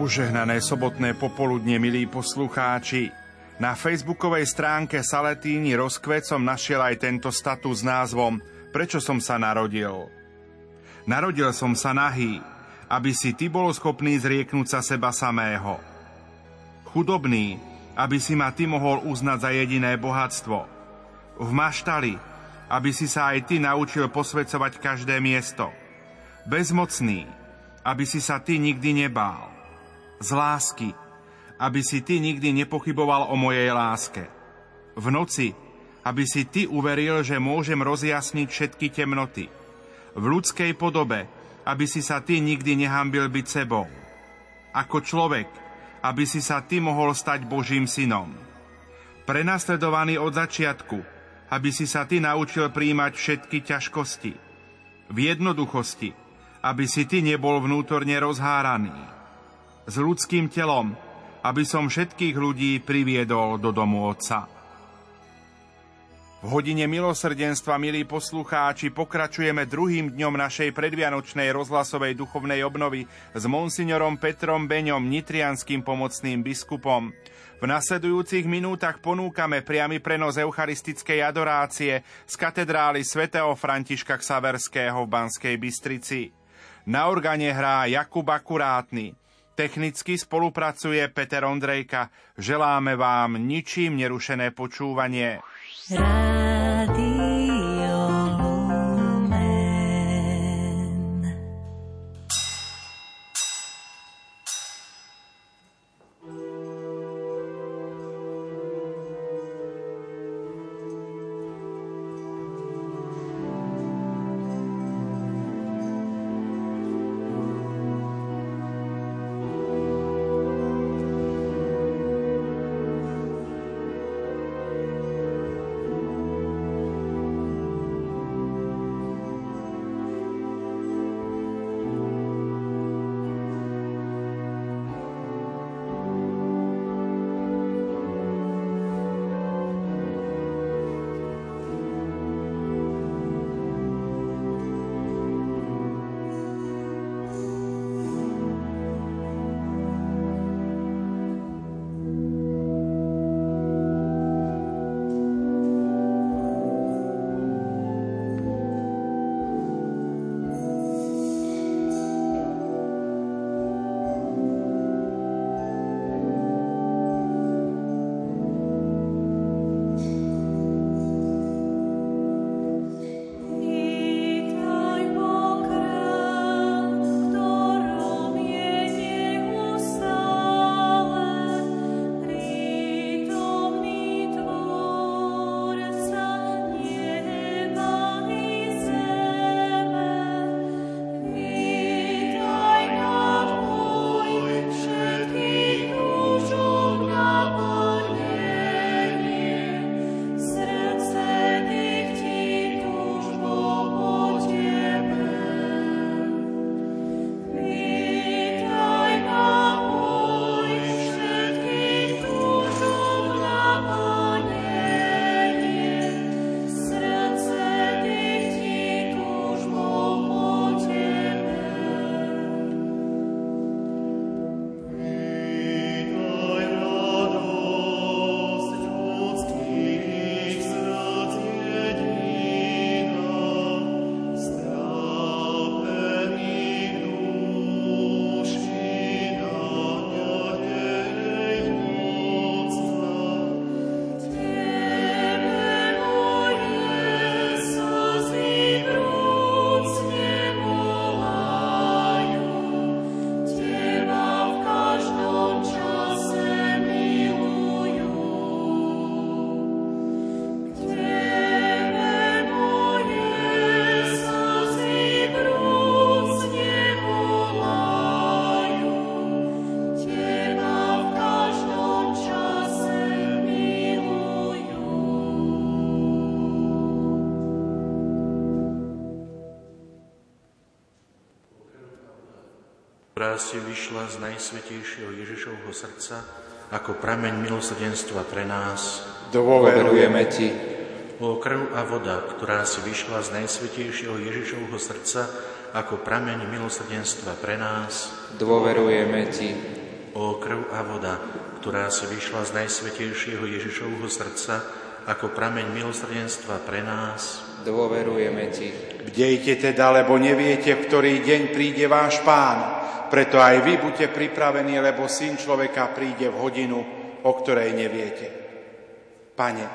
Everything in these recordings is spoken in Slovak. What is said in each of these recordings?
Požehnané sobotné popoludne, milí poslucháči. Na facebookovej stránke Saletíni Rozkvet som našiel aj tento status s názvom Prečo som sa narodil? Narodil som sa nahý, aby si ty bol schopný zrieknúť sa seba samého. Chudobný, aby si ma ty mohol uznať za jediné bohatstvo. V maštali, aby si sa aj ty naučil posvedcovať každé miesto. Bezmocný, aby si sa ty nikdy nebál. Z lásky, aby si ty nikdy nepochyboval o mojej láske. V noci, aby si ty uveril, že môžem rozjasniť všetky temnoty. V ľudskej podobe, aby si sa ty nikdy nehambil byť sebou. Ako človek, aby si sa ty mohol stať Božím synom. Prenasledovaný od začiatku, aby si sa ty naučil príjmať všetky ťažkosti. V jednoduchosti, aby si ty nebol vnútorne rozháraný. S ľudským telom, aby som všetkých ľudí priviedol do domu Otca. V hodine milosrdenstva, milí poslucháči, pokračujeme druhým dňom našej predvianočnej rozhlasovej duchovnej obnovy s monsignorom Petrom Beňom, nitrianským pomocným biskupom. V nasledujúcich minútach ponúkame priamy prenos eucharistickej adorácie z katedrály svätého Františka Ksaverského v Banskej Bystrici. Na organe hrá Jakub Akurátny. Technicky spolupracuje Peter Ondrejka. Želáme vám ničím nerušené počúvanie. Rádio. Ktorá si vyšla z najsvetejšieho Ježišovho srdca ako prameň milosrdenstva pre nás. Dôverujeme Ti. O krv a voda, ktorá si vyšla z najsvetejšieho Ježišovho srdca ako prameň milosrdenstva pre nás. Dôverujeme Ti. o krv a voda, ktorá si vyšla z najsvetejšieho Ježišovho srdca ako prameň milosrdenstva pre nás. Dôverujeme Ti. Bdejte teda, lebo neviete, v ktorý deň príde váš pán. Preto aj vy buďte pripravení, lebo syn človeka príde v hodinu, o ktorej neviete. Pane,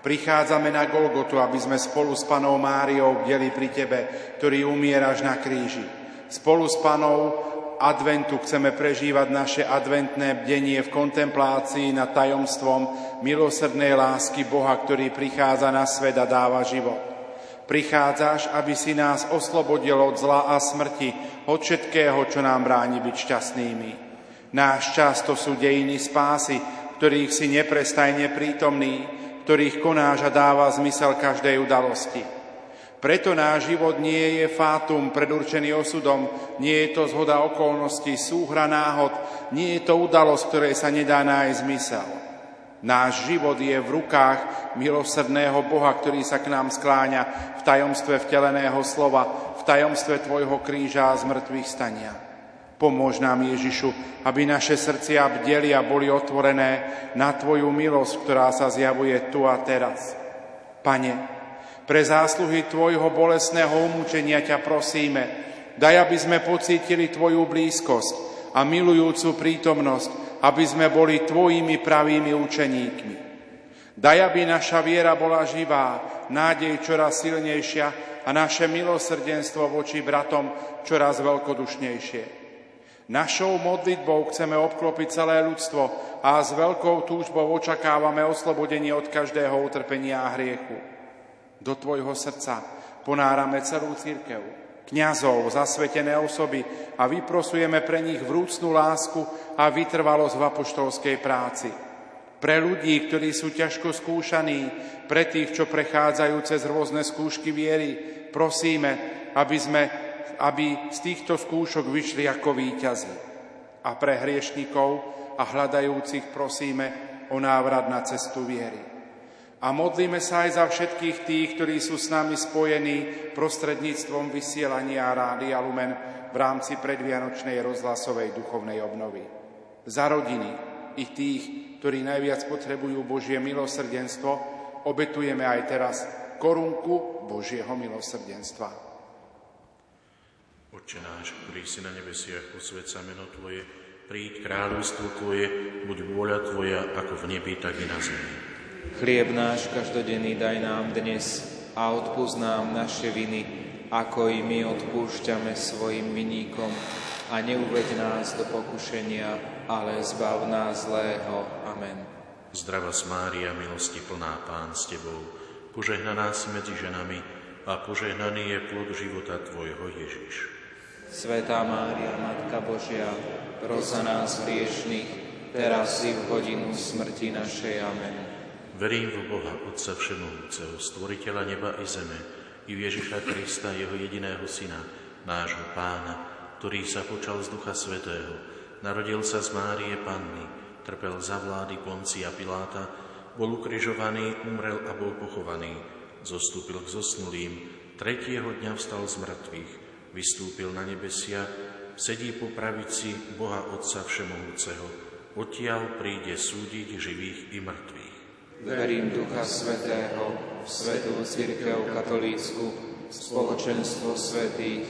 prichádzame na Golgotu, aby sme spolu s panou Máriou bdeli pri Tebe, ktorý umieraš na kríži. Spolu s panou adventu chceme prežívať naše adventné bdenie v kontemplácii nad tajomstvom milosrdnej lásky Boha, ktorý prichádza na svet a dáva život. Prichádzaš, aby si nás oslobodil od zla a smrti, od všetkého, čo nám bráni byť šťastnými. Náš čas to sú dejiny spásy, ktorých si neprestajne prítomný, ktorých konáš a dáva zmysel každej udalosti. Preto náš život nie je fátum predurčený osudom, nie je to zhoda okolností, súhra náhod, nie je to udalosť, ktorej sa nedá nájsť zmysel. Náš život je v rukách milosrdného Boha, ktorý sa k nám skláňa v tajomstve vteleného slova, v tajomstve Tvojho kríža a zmrtvých stania. Pomôž nám, Ježišu, aby naše srdcia bdeli a boli otvorené na Tvoju milosť, ktorá sa zjavuje tu a teraz. Pane, pre zásluhy Tvojho bolesného umúčenia ťa prosíme, daj, aby sme pocítili Tvoju blízkosť a milujúcu prítomnosť, aby sme boli Tvojimi pravými učeníkmi. Daj, aby naša viera bola živá, nádej čoraz silnejšia a naše milosrdenstvo voči bratom čoraz veľkodušnejšie. Našou modlitbou chceme obklopiť celé ľudstvo a s veľkou túžbou očakávame oslobodenie od každého utrpenia a hriechu do tvojho srdca ponárame celú církev, kňazov, zasvetené osoby a vyprosujeme pre nich vrúcnú lásku a vytrvalosť v apoštolskej práci. Pre ľudí, ktorí sú ťažko skúšaní, pre tých, čo prechádzajú cez rôzne skúšky viery, prosíme, aby, sme, aby z týchto skúšok vyšli ako víťazi. A pre hriešnikov a hľadajúcich prosíme o návrat na cestu viery. A modlíme sa aj za všetkých tých, ktorí sú s nami spojení prostredníctvom vysielania Rádia Lumen v rámci predvianočnej rozhlasovej duchovnej obnovy. Za rodiny i tých, ktorí najviac potrebujú Božie milosrdenstvo, obetujeme aj teraz korunku Božieho milosrdenstva. Oče náš, ktorý si na nebesiach, posved sa meno Tvoje, príď kráľovstvo Tvoje, buď vôľa Tvoja, ako v nebi, tak i na zemi. Chlieb náš každodenný daj nám dnes a odpúsť nám naše viny, ako i my odpúšťame svojim viníkom. A neuved nás do pokušenia, ale zbav nás zlého. Amen. Zdrava Mária, milosti plná Pán s Tebou, požehnaná si medzi ženami a požehnaný je plod života Tvojho Ježiš. Svetá Mária, Matka Božia, pros za nás hriešných, teraz i v hodinu smrti našej. Amen. Verím v Boha, Otca Všemohúceho, Stvoriteľa neba i zeme, i Ježiša Krista, Jeho jediného Syna, nášho Pána, ktorý sa počal z Ducha Svetého, narodil sa z Márie Panny, trpel za vlády Poncia Piláta, bol ukrižovaný, umrel a bol pochovaný, zostúpil k zosnulým, tretieho dňa vstal z mŕtvych, vystúpil na nebesia, sedí po pravici Boha Otca Všemohúceho, odtiaľ príde súdiť živých i mŕtvych. Verím Ducha Svetého, v Svetú Církev Katolícku, spoločenstvo svetých,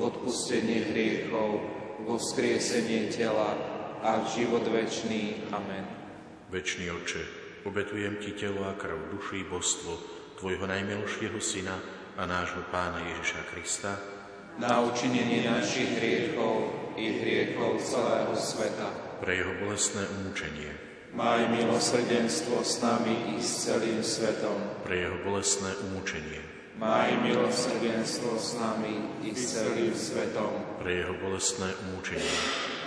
odpustenie hriechov, vo vzkriesenie tela a život večný. Amen. Večný Oče, obetujem Ti telo a krv, duši i božstvo Tvojho najmilšieho Syna a nášho Pána Ježiša Krista, na učinenie našich hriechov i hriechov celého sveta. Pre jeho bolestné umúčenie, Maj milosrdenstvo s nami i s celým svetom. Pre jeho bolestné umúčenie. Maj milosrdenstvo s nami i s celým svetom. Pre jeho bolestné umúčenie.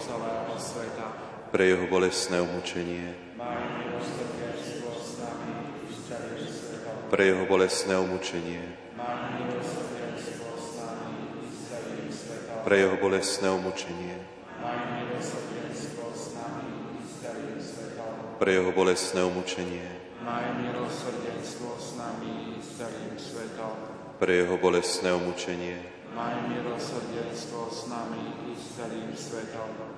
celého sveta. Pre jeho bolestné umúčenie. Pre jeho bolestné umúčenie. Pre jeho bolestné umúčenie. Pre jeho bolestné umúčenie. Maj milosrdenstvo s nami i s celým svetom pre jeho bolestné umučenie. Maj milosrdenstvo s nami i s celým svetom.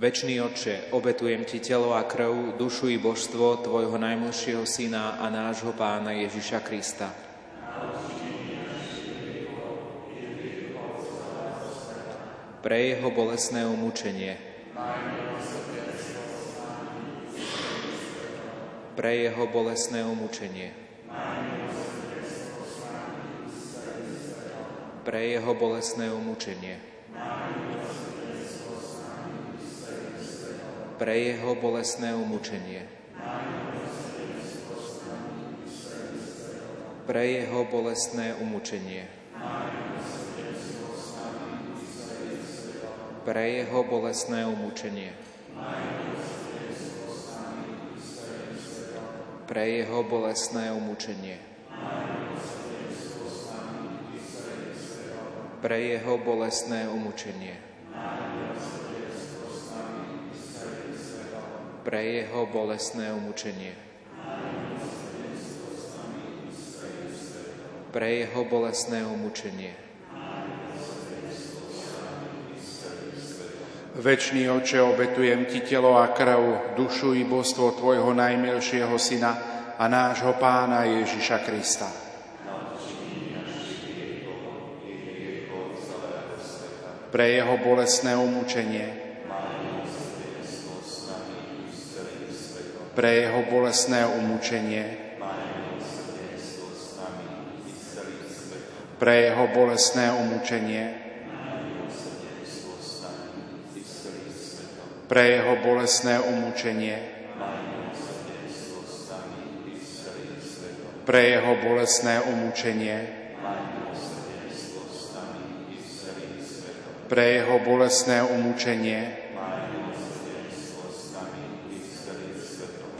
Večný Otče, obetujem Ti telo a krv, dušu i božstvo Tvojho najmlšieho Syna a nášho Pána Ježiša Krista. Pre Jeho bolestné umúčenie. Pre Jeho bolestné umúčenie pre jeho bolestné umúčenie. Pre jeho bolestné umúčenie. pre jeho bolesné umučenie. Pre jeho bolesné umučenie. Pre jeho bolesné umučenie. Pre jeho bolesné umučenie. Pre jeho bolesné umučenie. Pre jeho bolesné umučenie. Bolestné umučenie. Večný oče, obetujem ti telo a krv, dušu i božstvo tvojho najmilšieho syna a nášho pána Ježiša Krista. Pre jeho bolestné umúčenie, pre jeho bolestné umúčenie, pre jeho bolestné umúčenie, pre jeho bolestné umúčenie, pre jeho bolestné umúčenie, pre jeho bolestné umúčenie,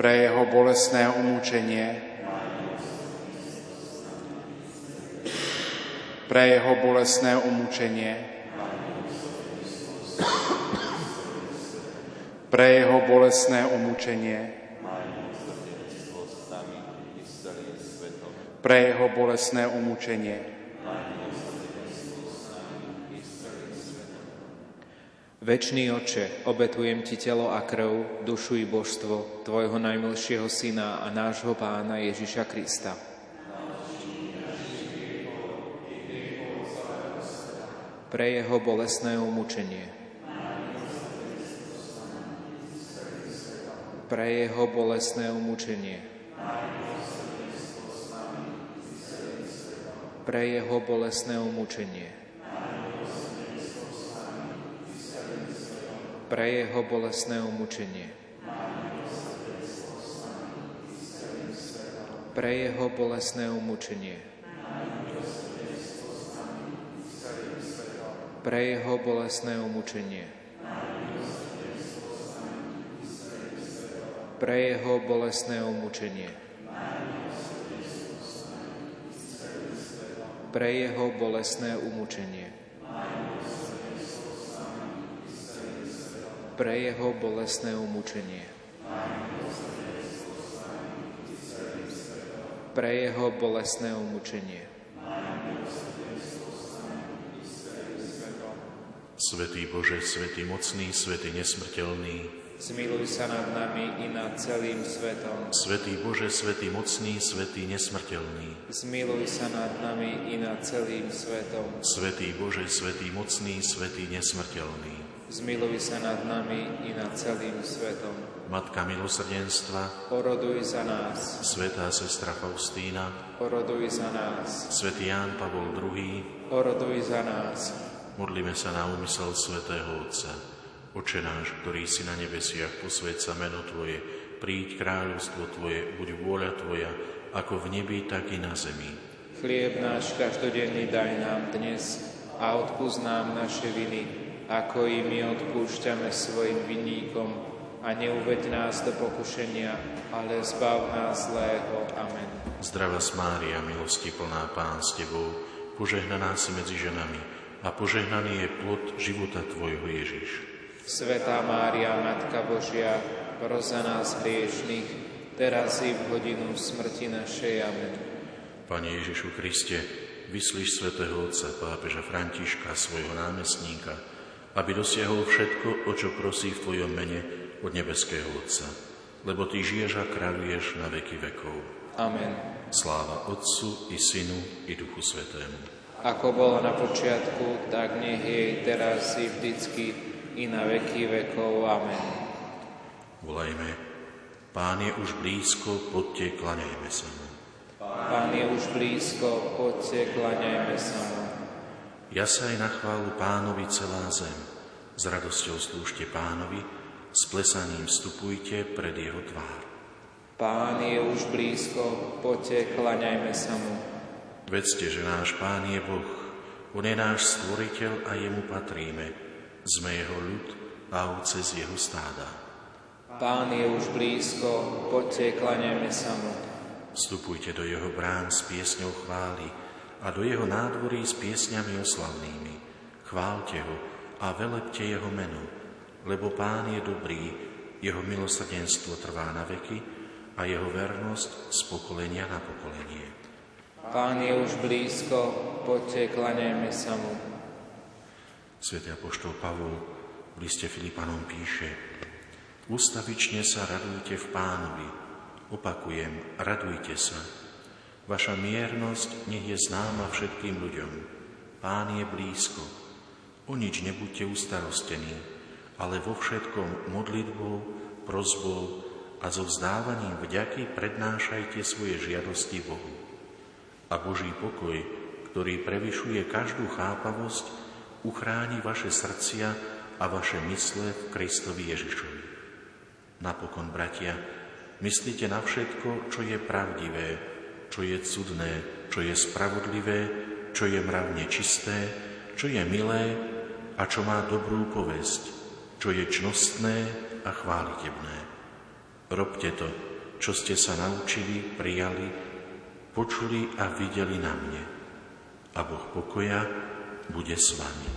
pre jeho bolestné umúčenie, pre jeho bolestné umúčenie, pre jeho bolestné umúčenie, pre jeho bolestné umúčenie. Večný Oče, obetujem Ti telo a krv, dušu i božstvo Tvojho najmilšieho Syna a nášho Pána Ježiša Krista. Pre Jeho bolestné umúčenie. Pre Jeho bolestné umúčenie. Pre Jeho bolestné umúčenie pre jeho bolesné umučenie. Pre jeho bolesné umučenie. Pre jeho bolesné umučenie. Pre jeho bolesné umučenie. Pre jeho bolesné umučenie. Pre jeho bolestné umúčenie. Pre jeho bolestné umúčenie. Svetý Bože, Svetý mocný, Svetý nesmrteľný, Zmiluj sa nad nami i nad celým svetom. Svetý Bože, Svetý mocný, Svetý nesmrteľný. Zmiluj sa nad nami i nad celým svetom. Svetý Bože, Svetý mocný, Svetý nesmrteľný. Zmiluj sa nad nami i nad celým svetom. Matka milosrdenstva, Oroduj za nás. Svetá sestra Faustína, Oroduj za nás. Svetý Ján Pavol II, Oroduj za nás. modlíme sa na úmysel Svetého Otca. Oče náš, ktorý si na nebesiach, posved sa meno Tvoje, príď kráľovstvo Tvoje, buď vôľa Tvoja, ako v nebi, tak i na zemi. Chlieb náš každodenný daj nám dnes a odpúsť nám naše viny, ako i my odpúšťame svojim vinníkom a neuveď nás do pokušenia, ale zbav nás zlého. Amen. Zdrava Mária, milosti plná Pán s Tebou, požehnaná si medzi ženami a požehnaný je plod života Tvojho Ježiš. Svetá Mária, Matka Božia, pros za nás hriešných, teraz i v hodinu smrti našej. Amen. Pane Ježišu Kriste, vyslíš svätého Otca pápeža Františka, svojho námestníka, aby dosiahol všetko, o čo prosí v Tvojom mene od nebeského Otca. Lebo Ty žiješ a kráľuješ na veky vekov. Amen. Sláva Otcu i Synu i Duchu Svetému. Ako bolo na počiatku, tak nech je teraz i vždycky, i na veky vekov. Amen. Volajme, Pán je už blízko, poďte, klaňajme sa mu. Pán je už blízko, poďte, klaňajme sa mu. Ja sa aj na chválu pánovi celá zem. S radosťou slúžte pánovi, s plesaním vstupujte pred jeho tvár. Pán je už blízko, poďte, klaňajme sa mu. Vedzte, že náš pán je Boh, on je náš stvoriteľ a jemu patríme. Sme jeho ľud a ovce z jeho stáda. Pán je už blízko, poďte, klaňajme sa mu. Vstupujte do jeho brán s piesňou chvály a do jeho nádvorí s piesňami oslavnými. Chválte ho a velepte jeho meno, lebo pán je dobrý, jeho milosrdenstvo trvá na veky a jeho vernosť z pokolenia na pokolenie. Pán je už blízko, poďte, klaňajme sa mu. Svetý apoštol Pavol v liste Filipanom píše Ustavične sa radujte v pánovi. Opakujem, radujte sa. Vaša miernosť nech je známa všetkým ľuďom. Pán je blízko. O nič nebuďte ustarostení, ale vo všetkom modlitbou, prozbou a so vzdávaním vďaky prednášajte svoje žiadosti Bohu. A Boží pokoj, ktorý prevyšuje každú chápavosť, uchráni vaše srdcia a vaše mysle v Kristovi Ježišovi. Napokon, bratia, myslíte na všetko, čo je pravdivé, čo je cudné, čo je spravodlivé, čo je mravne čisté, čo je milé a čo má dobrú povesť, čo je čnostné a chválitebné. Robte to, čo ste sa naučili, prijali, počuli a videli na mne. A Boh pokoja bude s vami.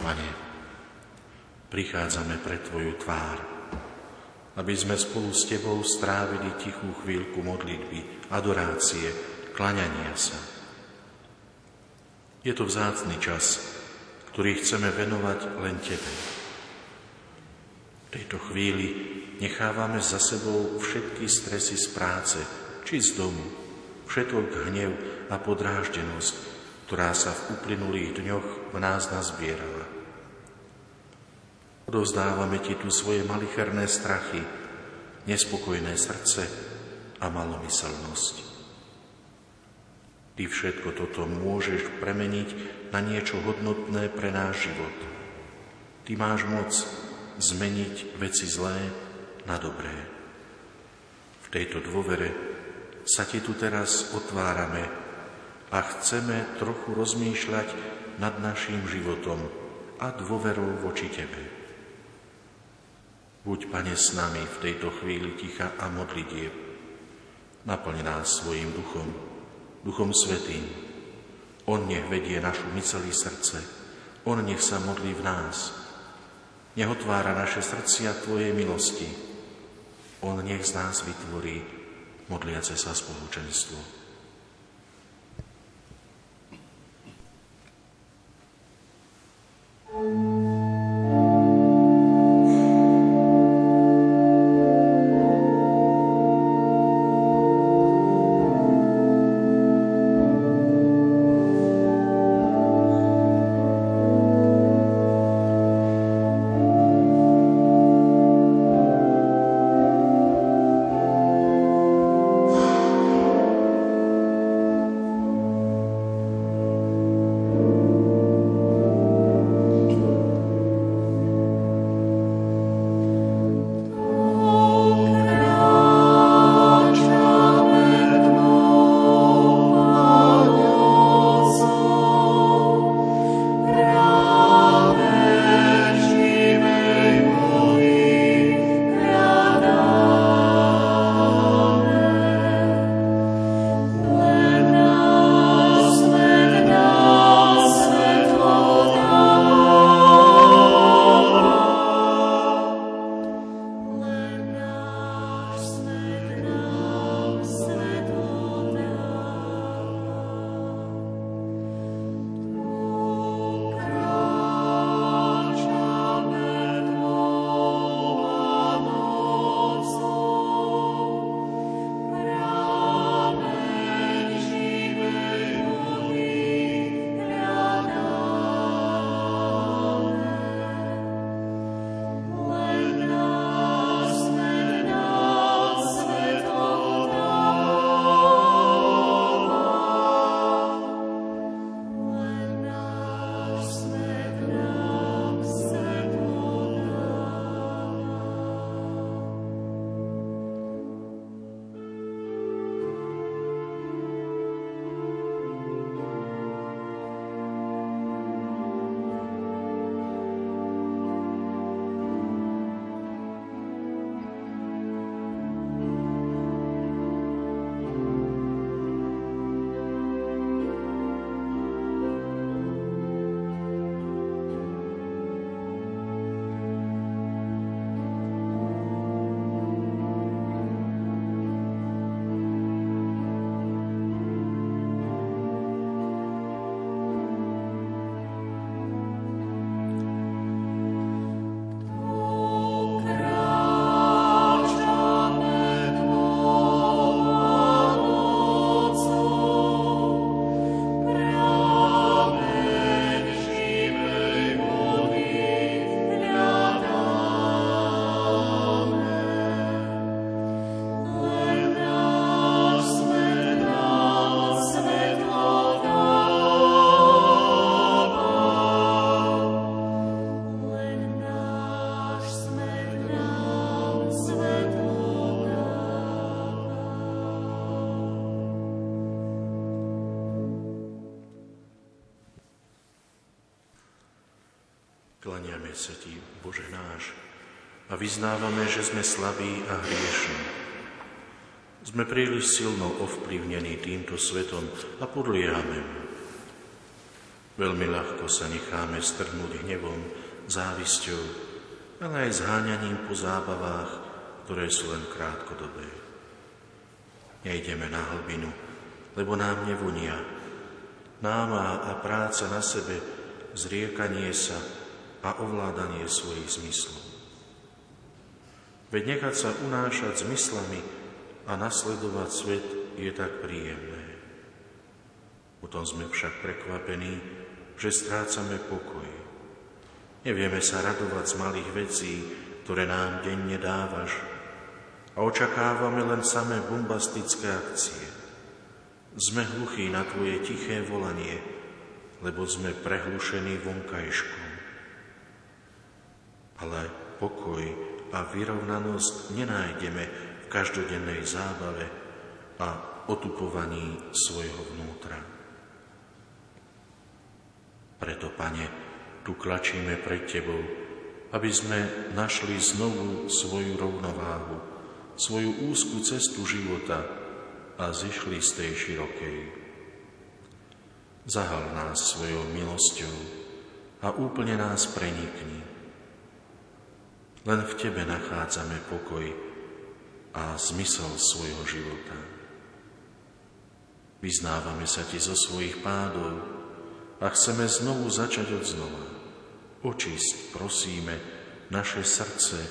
Pane, prichádzame pre Tvoju tvár, aby sme spolu s Tebou strávili tichú chvíľku modlitby, adorácie, klaňania sa. Je to vzácný čas, ktorý chceme venovať len Tebe. V tejto chvíli nechávame za sebou všetky stresy z práce či z domu, všetok hnev a podráždenosť, ktorá sa v uplynulých dňoch v nás nazbierala. Odovzdávame Ti tu svoje malicherné strachy, nespokojné srdce a malomyselnosť. Ty všetko toto môžeš premeniť na niečo hodnotné pre náš život. Ty máš moc zmeniť veci zlé na dobré. V tejto dôvere sa ti tu teraz otvárame a chceme trochu rozmýšľať nad našim životom a dôverou voči Tebe. Buď, Pane, s nami v tejto chvíli ticha a modlitieb. Naplň nás svojim duchom, duchom svetým. On nech vedie našu mysel srdce On nech sa modlí v nás. Nech otvára naše srdcia Tvojej milosti. On nech z nás vytvorí modliace sa spoločenstvo. Sa Ti, Bože náš, a vyznávame, že sme slabí a hriešní. Sme príliš silno ovplyvnení týmto svetom a podliehame mu. Veľmi ľahko sa necháme strhnúť hnevom, závisťou, ale aj zháňaním po zábavách, ktoré sú len krátkodobé. Nejdeme na hlbinu, lebo nám nevonia. Náma a práca na sebe, zriekanie sa, a ovládanie svojich zmyslov. Veď nechať sa unášať zmyslami a nasledovať svet je tak príjemné. Potom sme však prekvapení, že strácame pokoj. Nevieme sa radovať z malých vecí, ktoré nám denne dávaš a očakávame len samé bombastické akcie. Sme hluchí na Tvoje tiché volanie, lebo sme prehlušení vonkajškom ale pokoj a vyrovnanosť nenájdeme v každodennej zábave a otupovaní svojho vnútra. Preto, Pane, tu klačíme pred Tebou, aby sme našli znovu svoju rovnováhu, svoju úzkú cestu života a zišli z tej širokej. Zahal nás svojou milosťou, a úplne nás prenikni. Len v Tebe nachádzame pokoj a zmysel svojho života. Vyznávame sa Ti zo svojich pádov a chceme znovu začať od znova. Očist, prosíme, naše srdce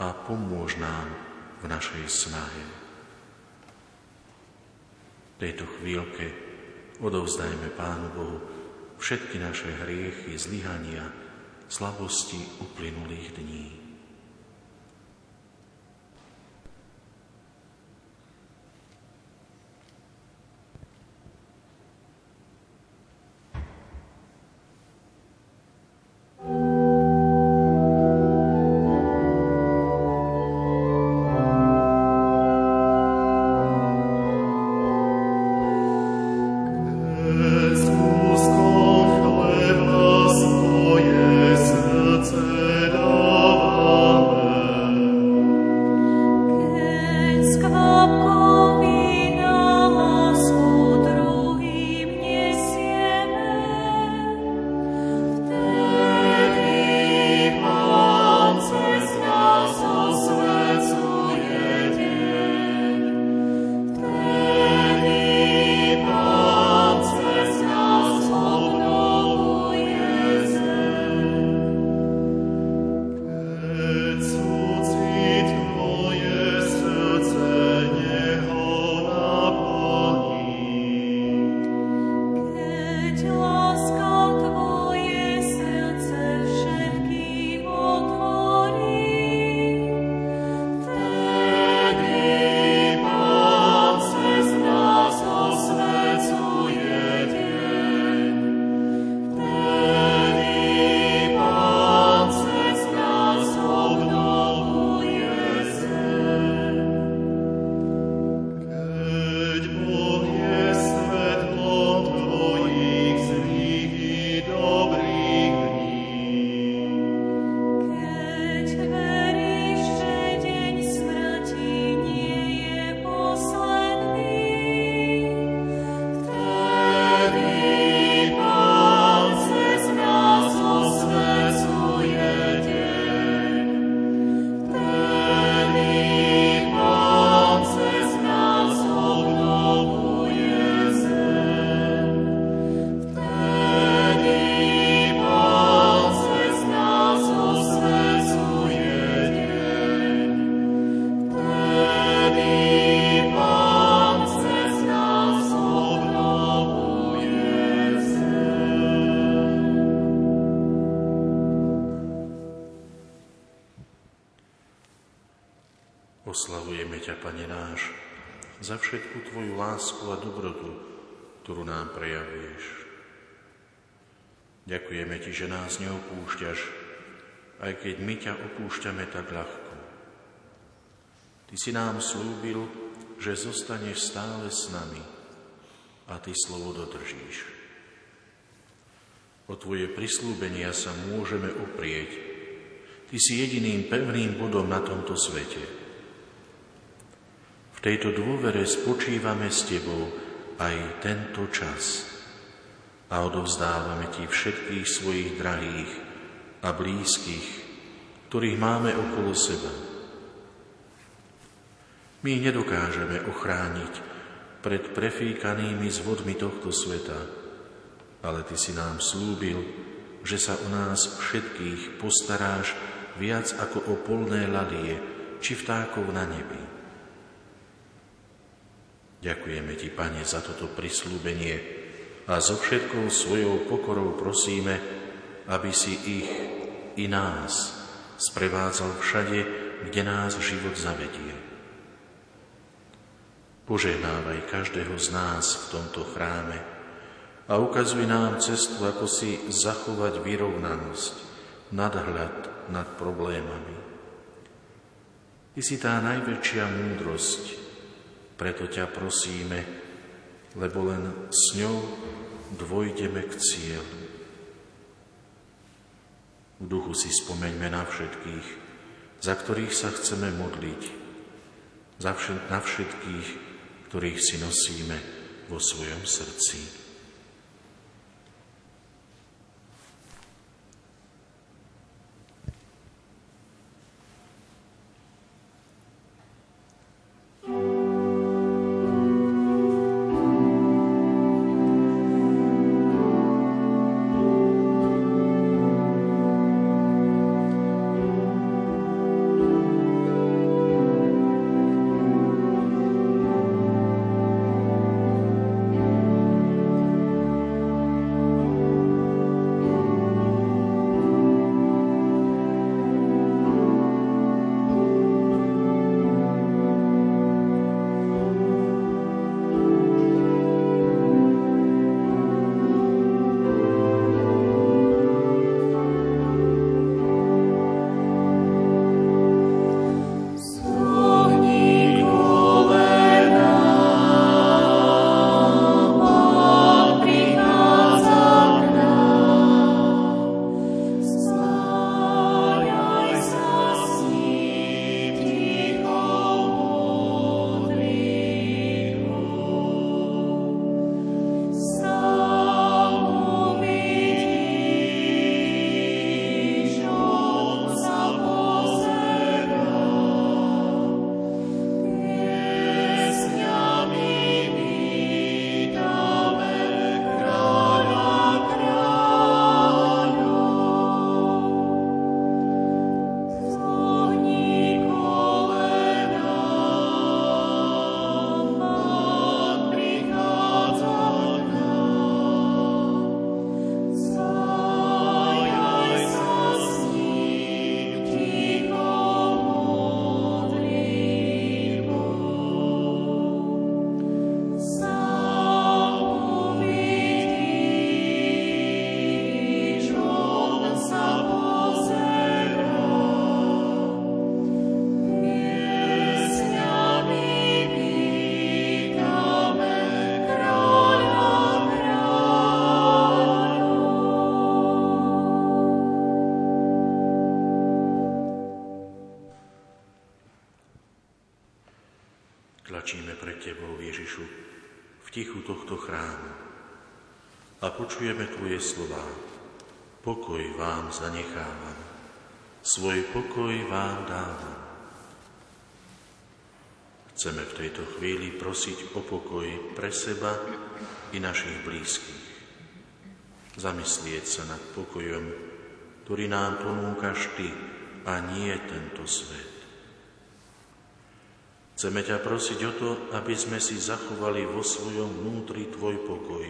a pomôž nám v našej snahe. V tejto chvíľke odovzdajme Pánu Bohu všetky naše hriechy, zlyhania, slabosti uplynulých dní. Ďakujeme Ti, že nás neopúšťaš, aj keď my ťa opúšťame tak ľahko. Ty si nám slúbil, že zostaneš stále s nami a Ty slovo dodržíš. O Tvoje prislúbenia sa môžeme oprieť. Ty si jediným pevným bodom na tomto svete. V tejto dôvere spočívame s Tebou aj tento čas a odovzdávame Ti všetkých svojich drahých a blízkych, ktorých máme okolo seba. My nedokážeme ochrániť pred prefíkanými zvodmi tohto sveta, ale Ty si nám slúbil, že sa o nás všetkých postaráš viac ako o polné lalie či vtákov na nebi. Ďakujeme Ti, Pane, za toto prislúbenie, a so všetkou svojou pokorou prosíme, aby si ich i nás sprevádzal všade, kde nás život zavedie. Požehnávaj každého z nás v tomto chráme a ukazuj nám cestu, ako si zachovať vyrovnanosť, nadhľad nad problémami. Ty si tá najväčšia múdrosť, preto ťa prosíme, lebo len s ňou dvojdeme k cieľu. V duchu si spomeňme na všetkých, za ktorých sa chceme modliť, za všet, na všetkých, ktorých si nosíme vo svojom srdci. Tichu tohto chrámu a počujeme Tvoje slova. Pokoj vám zanechávam, svoj pokoj vám dávam. Chceme v tejto chvíli prosiť o pokoj pre seba i našich blízkych. Zamyslieť sa nad pokojom, ktorý nám ponúkaš Ty a nie tento svet. Chceme ťa prosiť o to, aby sme si zachovali vo svojom vnútri Tvoj pokoj,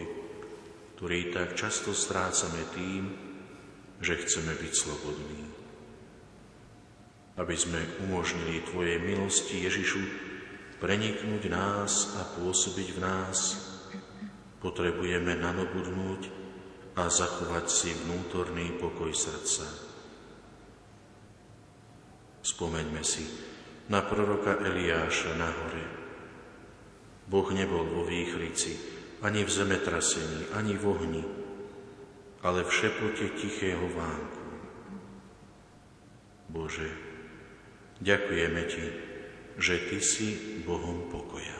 ktorý tak často strácame tým, že chceme byť slobodní. Aby sme umožnili Tvojej milosti, Ježišu, preniknúť nás a pôsobiť v nás, potrebujeme nanobudnúť a zachovať si vnútorný pokoj srdca. Spomeňme si na proroka Eliáša na hore. Boh nebol vo výchrici, ani v zemetrasení, ani v ohni, ale v šepote tichého vánku. Bože, ďakujeme Ti, že Ty si Bohom pokoja.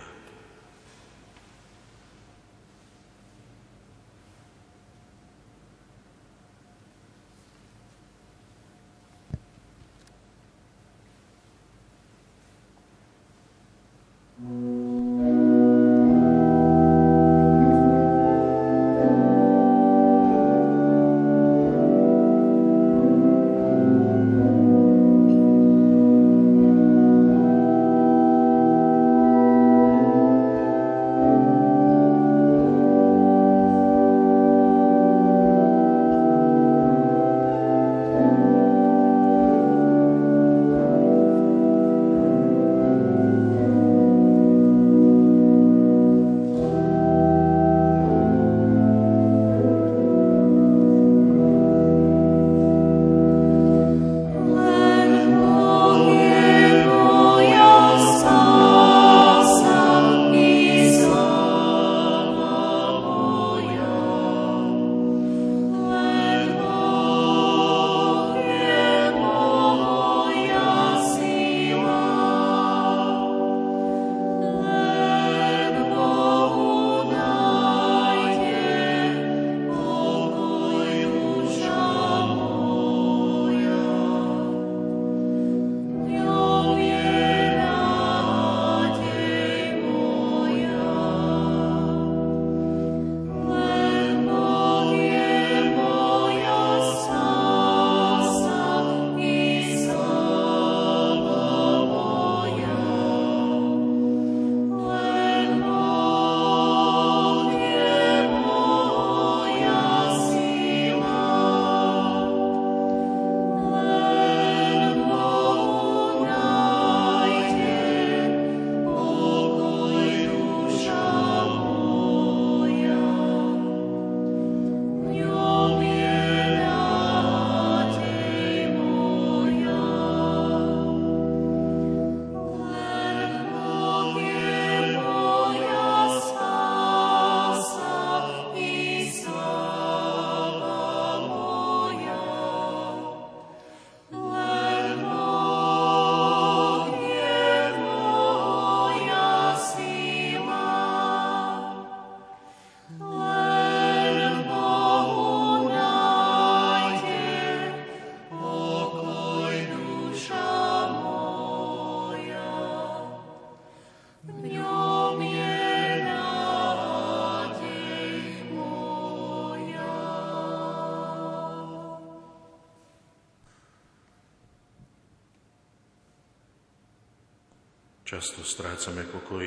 Často strácame pokoj,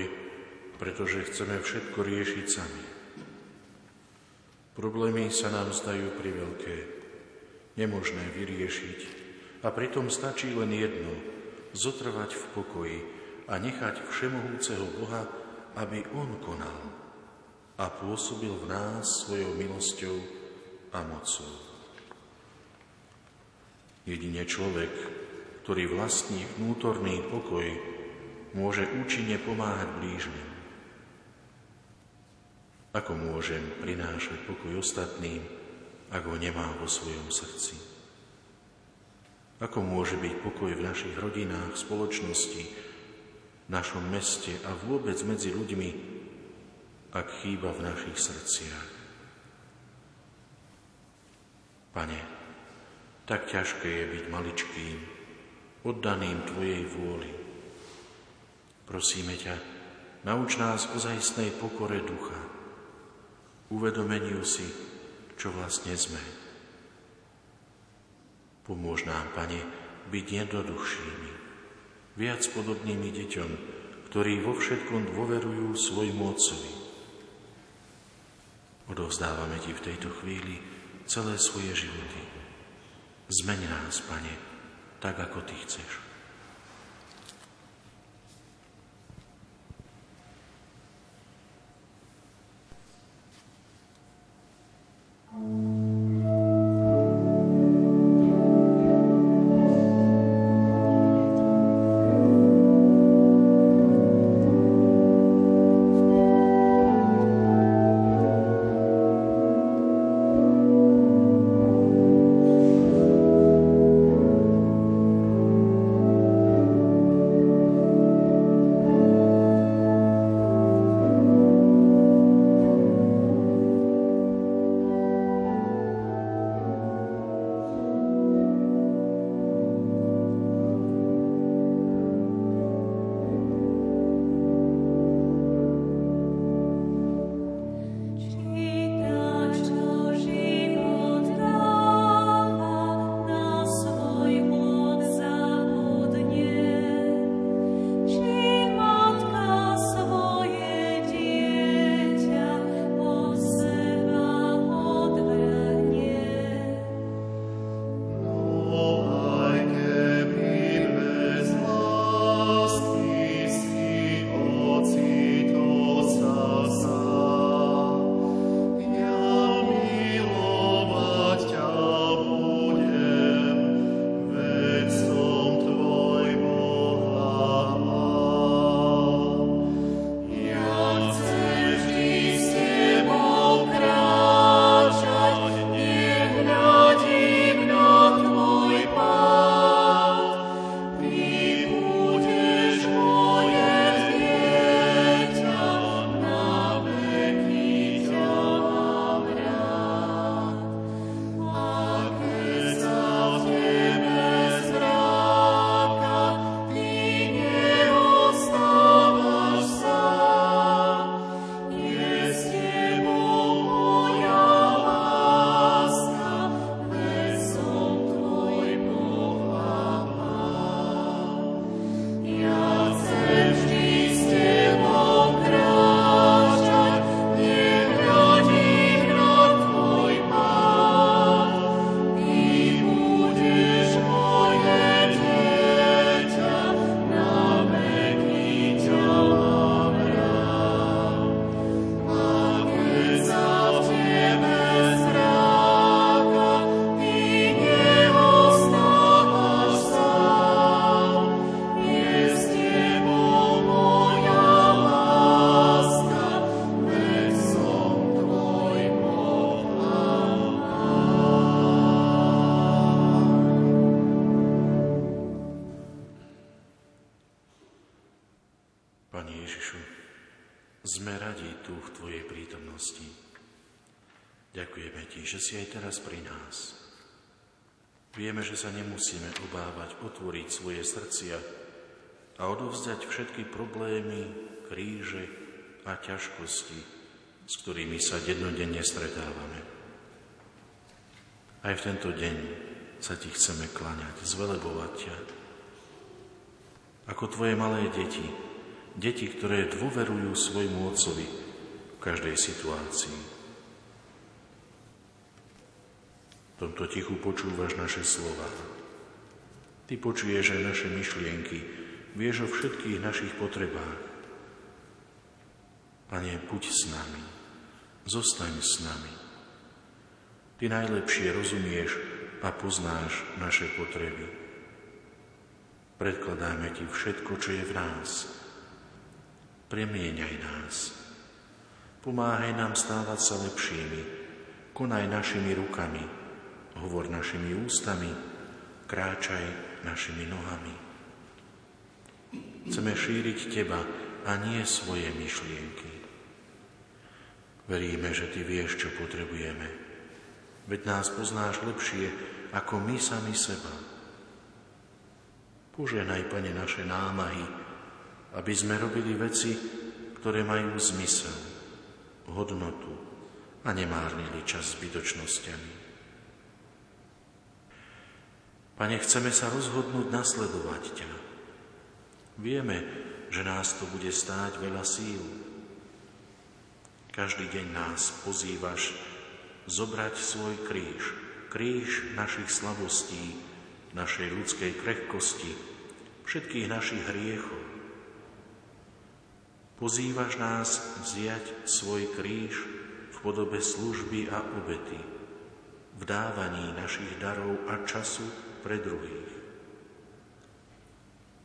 pretože chceme všetko riešiť sami. Problémy sa nám zdajú priveľké, nemožné vyriešiť a pritom stačí len jedno, zotrvať v pokoji a nechať všemohúceho Boha, aby On konal a pôsobil v nás svojou milosťou a mocou. Jedine človek, ktorý vlastní vnútorný pokoj, môže účinne pomáhať blížnym. Ako môžem prinášať pokoj ostatným, ak ho nemám vo svojom srdci? Ako môže byť pokoj v našich rodinách, spoločnosti, v našom meste a vôbec medzi ľuďmi, ak chýba v našich srdciach. Pane, tak ťažké je byť maličkým, oddaným Tvojej vôli. Prosíme ťa, nauč nás ozajstnej pokore ducha, uvedomeniu si, čo vlastne sme. Pomôž nám, Pane, byť jednoduchšími, viac podobnými deťom, ktorí vo všetkom dôverujú svojmu Otcovi. Odovzdávame Ti v tejto chvíli celé svoje životy. Zmeň nás, Pane, tak ako Ty chceš. Nemusíme obávať otvoriť svoje srdcia a odovzdať všetky problémy, kríže a ťažkosti, s ktorými sa dennodenne stretávame. Aj v tento deň sa ti chceme klaňať, zvelebovať ťa. Ako tvoje malé deti, deti, ktoré dôverujú svojmu otcovi v každej situácii. tomto tichu počúvaš naše slova. Ty počuješ aj naše myšlienky, vieš o všetkých našich potrebách. Pane, buď s nami, zostaň s nami. Ty najlepšie rozumieš a poznáš naše potreby. Predkladáme Ti všetko, čo je v nás. Premieňaj nás. Pomáhaj nám stávať sa lepšími. Konaj našimi rukami, hovor našimi ústami, kráčaj našimi nohami. Chceme šíriť Teba a nie svoje myšlienky. Veríme, že Ty vieš, čo potrebujeme. Veď nás poznáš lepšie, ako my sami seba. Poženaj, Pane, naše námahy, aby sme robili veci, ktoré majú zmysel, hodnotu a nemárnili čas zbytočnosťami. Pane, chceme sa rozhodnúť nasledovať ťa. Vieme, že nás to bude stáť veľa síl. Každý deň nás pozývaš zobrať svoj kríž, kríž našich slabostí, našej ľudskej krehkosti, všetkých našich hriechov. Pozývaš nás vziať svoj kríž v podobe služby a obety, v dávaní našich darov a času pre druhých.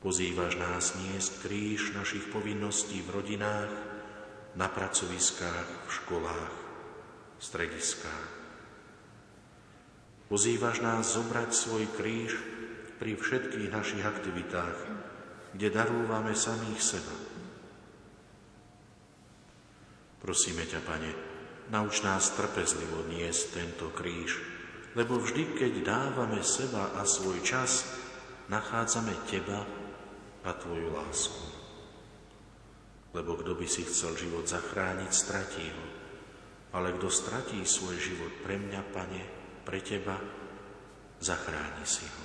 Pozývaš nás niesť kríž našich povinností v rodinách, na pracoviskách, v školách, v strediskách. Pozývaš nás zobrať svoj kríž pri všetkých našich aktivitách, kde darúvame samých seba. Prosíme ťa, Pane, nauč nás trpezlivo niesť tento kríž, lebo vždy, keď dávame seba a svoj čas, nachádzame Teba a Tvoju lásku. Lebo kto by si chcel život zachrániť, stratí ho. Ale kto stratí svoj život pre mňa, Pane, pre teba, zachráni si ho.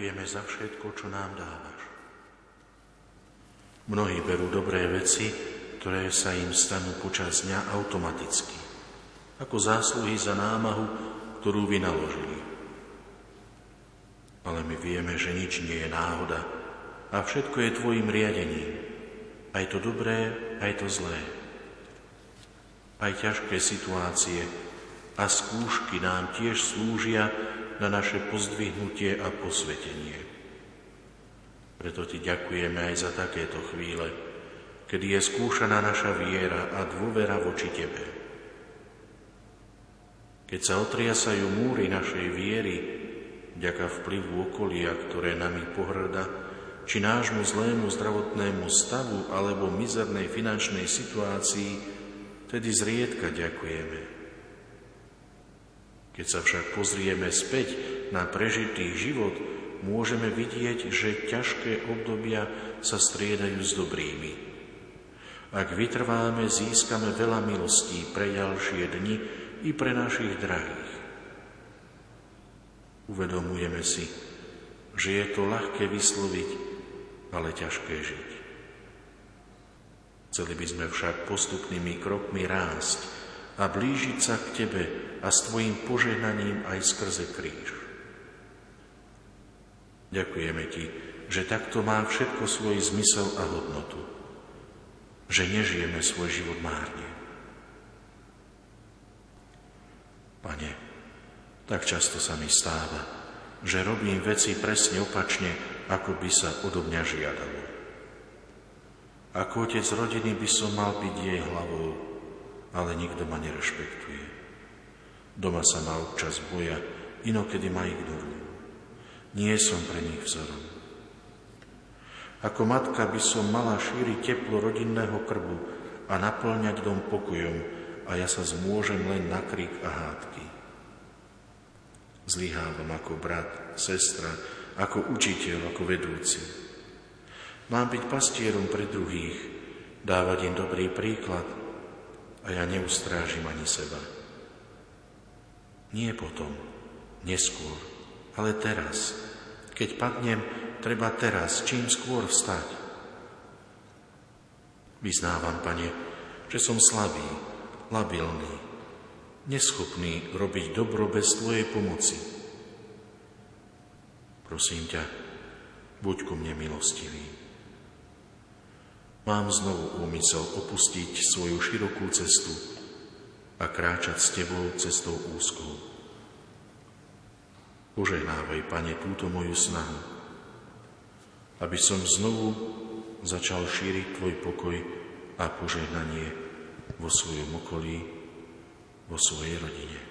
Dosť nepoďakujeme za všetko, čo nám dávaš. Mnohí berú dobré veci, ktoré sa im stanú počas dňa automaticky, ako zásluhy za námahu, ktorú vynaložili. Ale my vieme, že nič nie je náhoda a všetko je Tvojim riadením, aj to dobré, aj to zlé. Aj ťažké situácie, a skúšky nám tiež slúžia na naše pozdvihnutie a posvetenie. Preto ti ďakujeme aj za takéto chvíle, kedy je skúšaná naša viera a dôvera voči Tebe. Keď sa otriasajú múry našej viery, vďaka vplyvu okolia, ktoré nami pohrda, či nášmu zlému zdravotnému stavu alebo mizernej finančnej situácii, tedy zriedka ďakujeme. Keď sa však pozrieme späť na prežitý život, môžeme vidieť, že ťažké obdobia sa striedajú s dobrými. Ak vytrváme, získame veľa milostí pre ďalšie dni i pre našich drahých. Uvedomujeme si, že je to ľahké vysloviť, ale ťažké žiť. Chceli by sme však postupnými krokmi rásť a blížiť sa k Tebe, a s Tvojim požehnaním aj skrze kríž. Ďakujeme Ti, že takto má všetko svoj zmysel a hodnotu. Že nežijeme svoj život márne. Pane, tak často sa mi stáva, že robím veci presne opačne, ako by sa odo mňa žiadalo. Ako otec rodiny by som mal byť jej hlavou, ale nikto ma nerešpektuje. Doma sa ma občas boja, inokedy ma ignorujú. Nie som pre nich vzorom. Ako matka by som mala šíriť teplo rodinného krbu a naplňať dom pokojom a ja sa zmôžem len na krik a hádky. Zlyhávam ako brat, sestra, ako učiteľ, ako vedúci. Mám byť pastierom pre druhých, dávať im dobrý príklad a ja neustrážim ani seba. Nie potom, neskôr, ale teraz. Keď padnem, treba teraz, čím skôr vstať. Vyznávam, Pane, že som slabý, labilný, neschopný robiť dobro bez Tvojej pomoci. Prosím ťa, buď ku mne milostivý. Mám znovu úmysel opustiť svoju širokú cestu a kráčať s Tebou cestou úzkou. Požehnávaj, Pane, túto moju snahu, aby som znovu začal šíriť Tvoj pokoj a požehnanie vo svojom okolí, vo svojej rodine.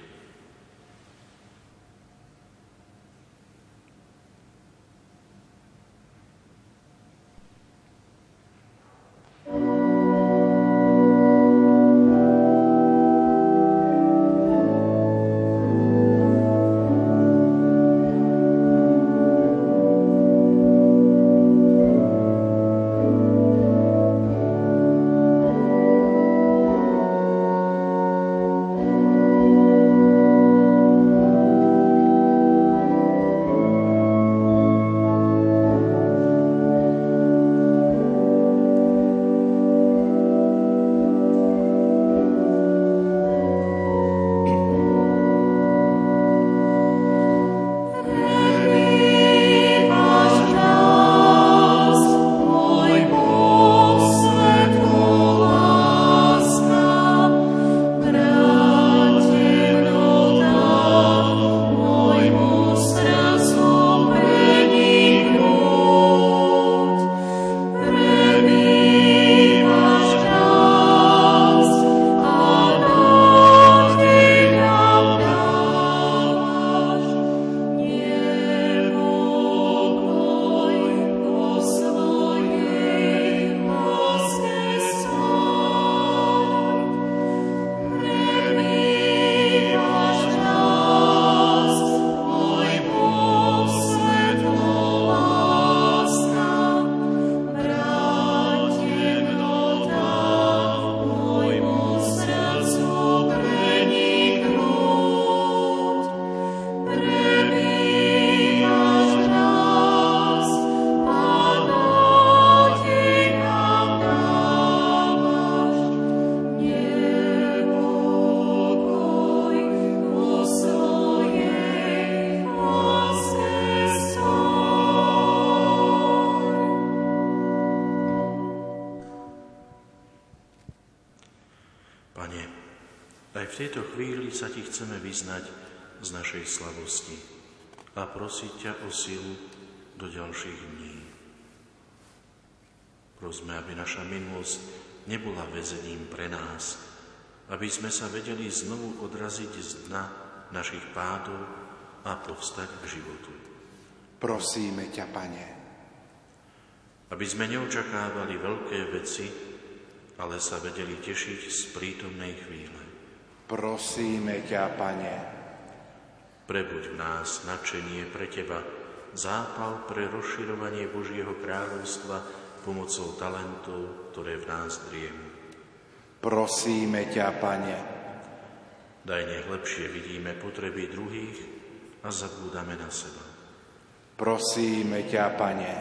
Vyznať z našej slavosti a prosiť ťa o silu do ďalších dní. Prosme, aby naša minulosť nebola väzením pre nás, aby sme sa vedeli znovu odraziť z dna našich pádov a povstať k životu. Prosíme ťa, Pane. Aby sme neočakávali veľké veci, ale sa vedeli tešiť z prítomnej chvíle. Prosíme ťa, Pane. Prebuď v nás nadšenie pre Teba, zápal pre rozširovanie Božieho kráľovstva, pomocou talentov, ktoré v nás driemu. Prosíme ťa, Pane. Daj nech lepšie vidíme potreby druhých a zabúdame na seba. Prosíme ťa, Pane.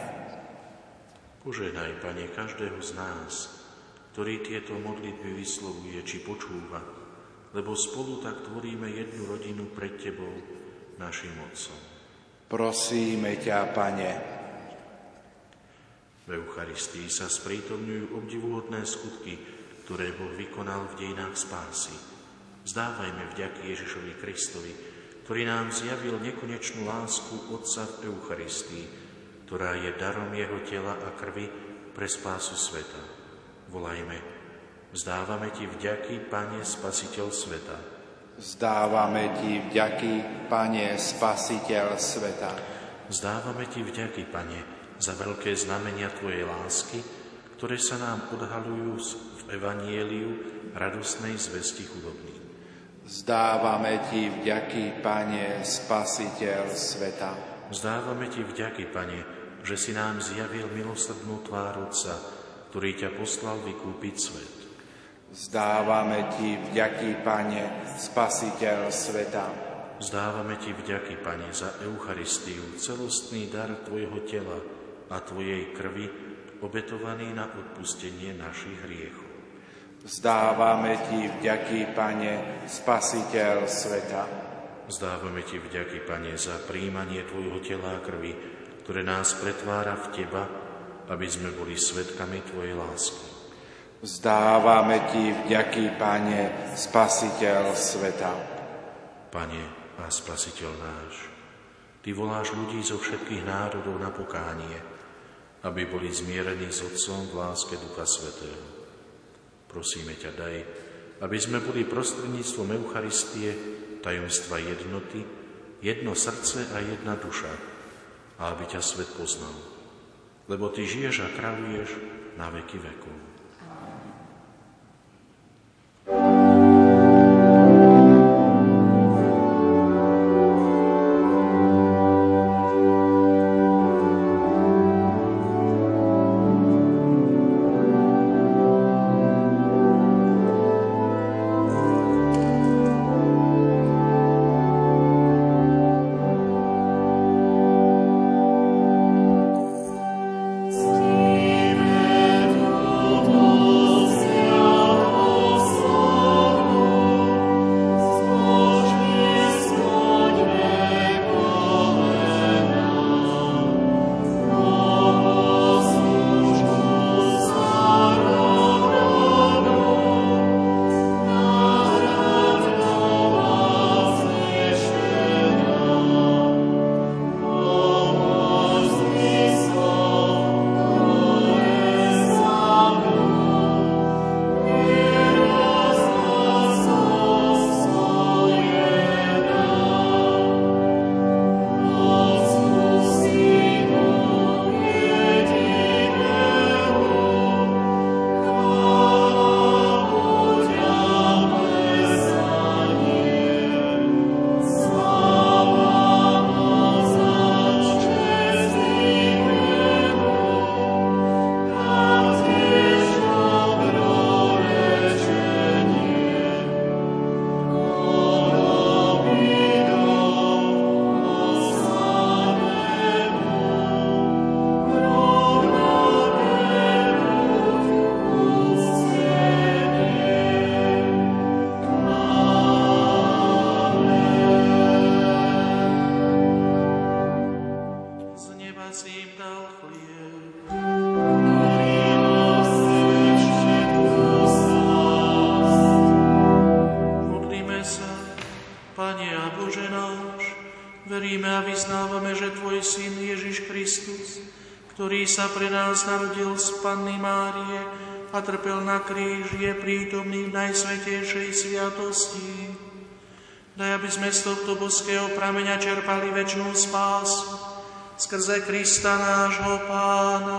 Požehnaj, Pane, každého z nás, ktorý tieto modlitby vyslovuje či počúva, lebo spolu tak tvoríme jednu rodinu pred Tebou, našim Otcom. Prosíme ťa, Pane. V Eucharistii sa sprítomňujú obdivuhodné skutky, ktoré Boh vykonal v dejinách spásy. Zdávajme vďaky Ježišovi Kristovi, ktorý nám zjavil nekonečnú lásku Otca v Eucharistii, ktorá je darom Jeho tela a krvi pre spásu sveta. Volajme, vzdávame Ti vďaky, Pane, Spasiteľ sveta. Vzdávame Ti vďaky, Pane, Spasiteľ sveta. Vzdávame Ti vďaky, Pane, za veľké znamenia Tvojej lásky, ktoré sa nám odhalujú v Evanieliu radosnej zvesti chudobným. Zdávame Ti vďaky, Pane, Spasiteľ sveta. Zdávame Ti vďaky, Pane, že si nám zjavil milosrdnú tvár Otca, ktorý ťa poslal vykúpiť svet. Zdávame Ti vďaky, Pane, Spasiteľ sveta. Zdávame Ti vďaky, Pane, za Eucharistiu, celostný dar Tvojho tela, a Tvojej krvi, obetovaný na odpustenie našich hriechov. Vzdávame Ti vďaky, Pane, Spasiteľ sveta. Vzdávame Ti vďaky, Pane, za príjmanie Tvojho tela a krvi, ktoré nás pretvára v Teba, aby sme boli svetkami Tvojej lásky. Vzdávame Ti vďaky, Pane, Spasiteľ sveta. Pane a Spasiteľ náš, Ty voláš ľudí zo všetkých národov na pokánie, aby boli zmierení s Otcom v láske Ducha Svetého. Prosíme ťa, daj, aby sme boli prostredníctvom Eucharistie, tajomstva jednoty, jedno srdce a jedna duša, a aby ťa svet poznal. Lebo Ty žiješ a kráľuješ na veky vekov. Kríž, je prítomný v Najsvetejšej sviatosti. Daj, aby sme z tohto boského prameňa čerpali väčšnú spásu skrze Krista nášho Pána.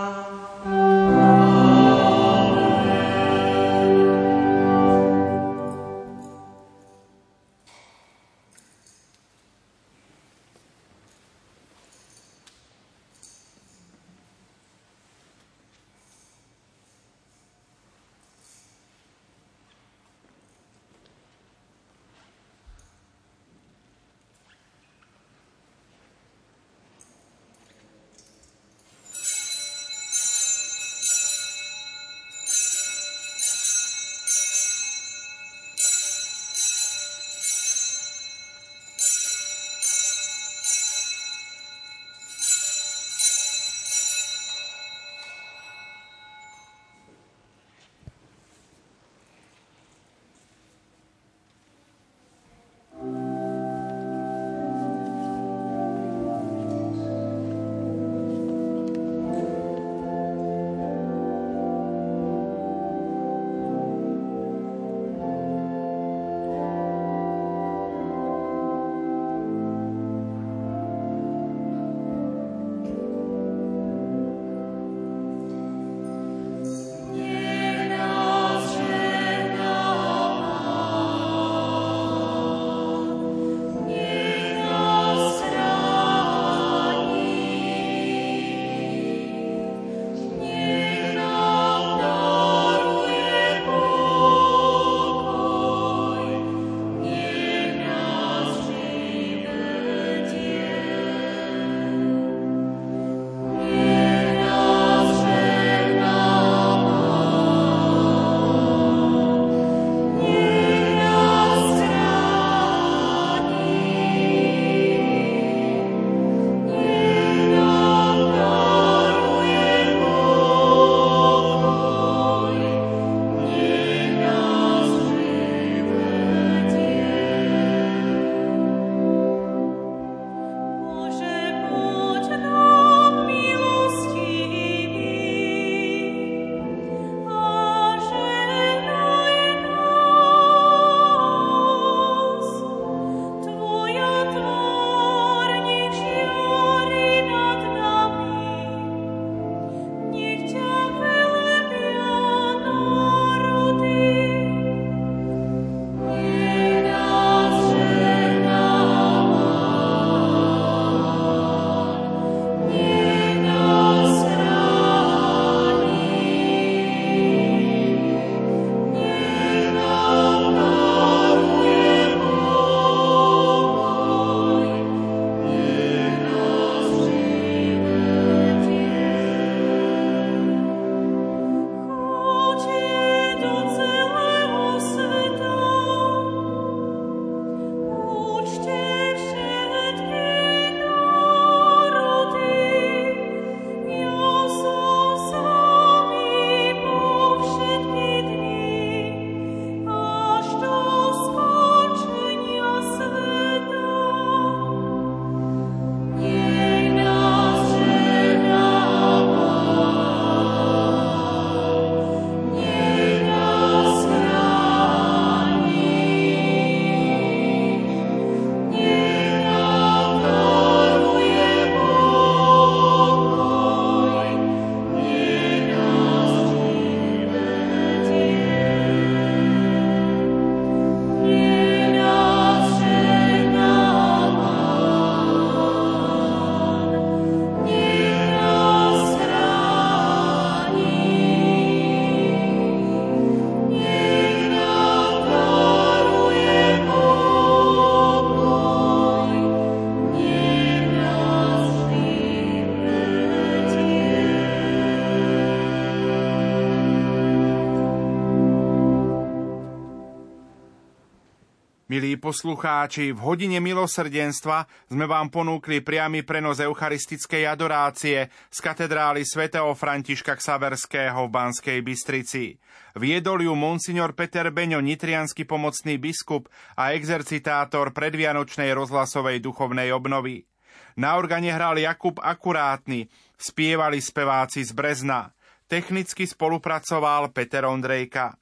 Poslucháči, v hodine milosrdenstva sme vám ponúkli priamy prenos eucharistickej adorácie z katedrály svätého Františka Ksaverského v Banskej Bystrici. Viedol ju monsignor Peter Beňo, nitrianský pomocný biskup a exercitátor predvianočnej rozhlasovej duchovnej obnovy. Na organe hral Jakub Akurátny, spievali speváci z Brezna. Technicky spolupracoval Peter Ondrejka.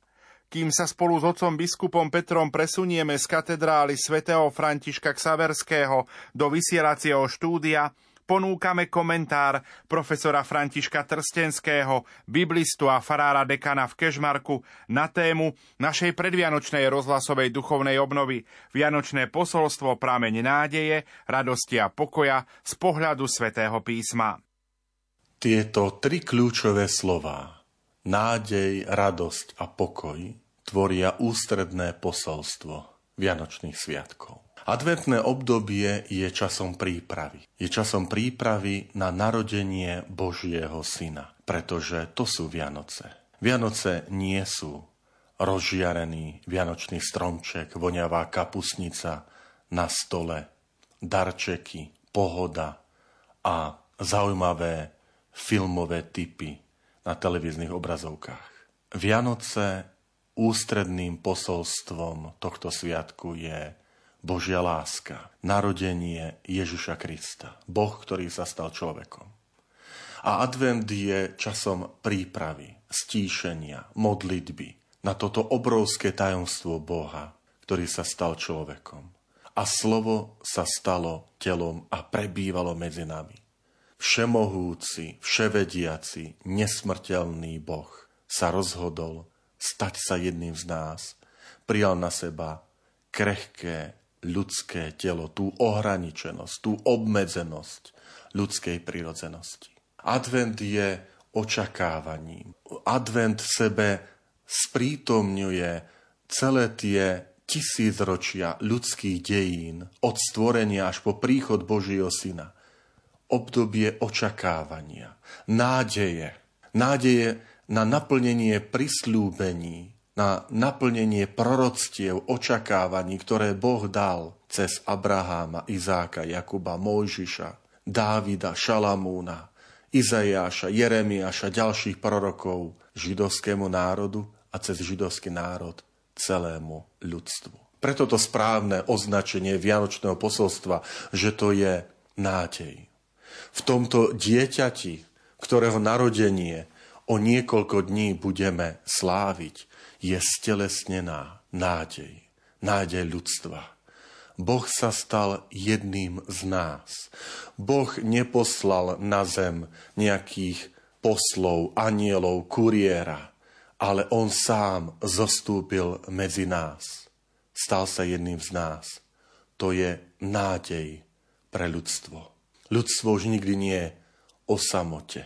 Kým sa spolu s otcom biskupom Petrom presunieme z katedrály svätého Františka Ksaverského do vysielacieho štúdia, ponúkame komentár profesora Františka Trstenského, biblistu a farára dekana v Kežmarku na tému našej predvianočnej rozhlasovej duchovnej obnovy Vianočné posolstvo prámeň nádeje, radosti a pokoja z pohľadu svätého písma. Tieto tri kľúčové slová nádej, radosť a pokoj tvoria ústredné posolstvo Vianočných sviatkov. Adventné obdobie je časom prípravy. Je časom prípravy na narodenie Božieho Syna, pretože to sú Vianoce. Vianoce nie sú rozžiarený vianočný stromček, voňavá kapusnica na stole, darčeky, pohoda a zaujímavé filmové typy na televíznych obrazovkách. Vianoce ústredným posolstvom tohto sviatku je Božia láska, narodenie Ježiša Krista, Boh, ktorý sa stal človekom. A advent je časom prípravy, stíšenia, modlitby na toto obrovské tajomstvo Boha, ktorý sa stal človekom. A slovo sa stalo telom a prebývalo medzi nami všemohúci, vševediaci, nesmrteľný Boh sa rozhodol stať sa jedným z nás. Prijal na seba krehké ľudské telo, tú ohraničenosť, tú obmedzenosť ľudskej prirodzenosti. Advent je očakávaním. Advent sebe sprítomňuje celé tie tisícročia ľudských dejín, od stvorenia až po príchod Božieho Syna obdobie očakávania, nádeje. Nádeje na naplnenie prislúbení, na naplnenie proroctiev, očakávaní, ktoré Boh dal cez Abraháma, Izáka, Jakuba, Mojžiša, Dávida, Šalamúna, Izajáša, Jeremiáša, ďalších prorokov židovskému národu a cez židovský národ celému ľudstvu. Preto to správne označenie Vianočného posolstva, že to je nádej v tomto dieťati, ktorého narodenie o niekoľko dní budeme sláviť, je stelesnená nádej, nádej ľudstva. Boh sa stal jedným z nás. Boh neposlal na zem nejakých poslov, anielov, kuriéra, ale on sám zostúpil medzi nás. Stal sa jedným z nás. To je nádej pre ľudstvo. Ľudstvo už nikdy nie je o samote.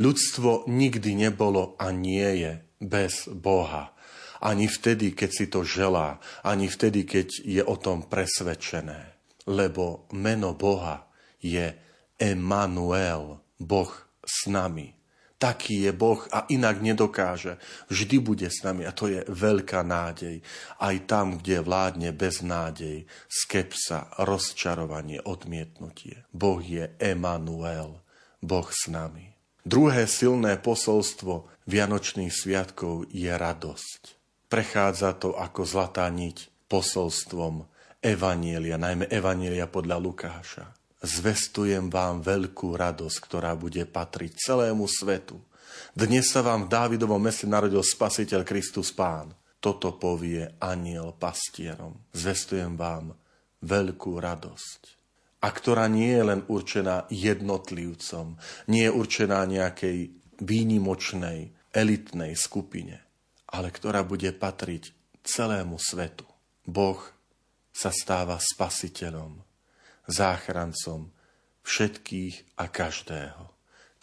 Ľudstvo nikdy nebolo a nie je bez Boha. Ani vtedy, keď si to želá, ani vtedy, keď je o tom presvedčené. Lebo meno Boha je Emanuel, Boh s nami. Taký je Boh a inak nedokáže. Vždy bude s nami a to je veľká nádej. Aj tam, kde vládne beznádej, skepsa, rozčarovanie, odmietnutie. Boh je Emanuel, Boh s nami. Druhé silné posolstvo Vianočných sviatkov je radosť. Prechádza to ako zlatá niť posolstvom Evanielia, najmä Evanielia podľa Lukáša zvestujem vám veľkú radosť, ktorá bude patriť celému svetu. Dnes sa vám v Dávidovom meste narodil Spasiteľ Kristus Pán. Toto povie aniel pastierom. Zvestujem vám veľkú radosť. A ktorá nie je len určená jednotlivcom, nie je určená nejakej výnimočnej, elitnej skupine, ale ktorá bude patriť celému svetu. Boh sa stáva spasiteľom, záchrancom všetkých a každého.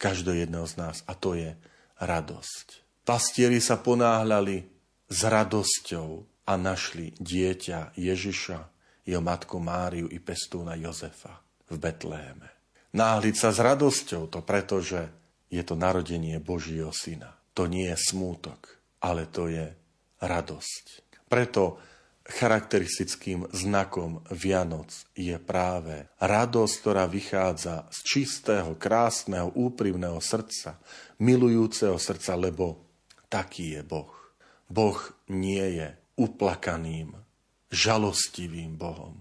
Každého jedného z nás. A to je radosť. Pastieri sa ponáhľali s radosťou a našli dieťa Ježiša, jeho matku Máriu i pestúna Jozefa v Betléme. Náhliť sa s radosťou to preto, že je to narodenie Božího syna. To nie je smútok, ale to je radosť. Preto charakteristickým znakom Vianoc je práve radosť, ktorá vychádza z čistého, krásneho, úprimného srdca, milujúceho srdca, lebo taký je Boh. Boh nie je uplakaným, žalostivým Bohom,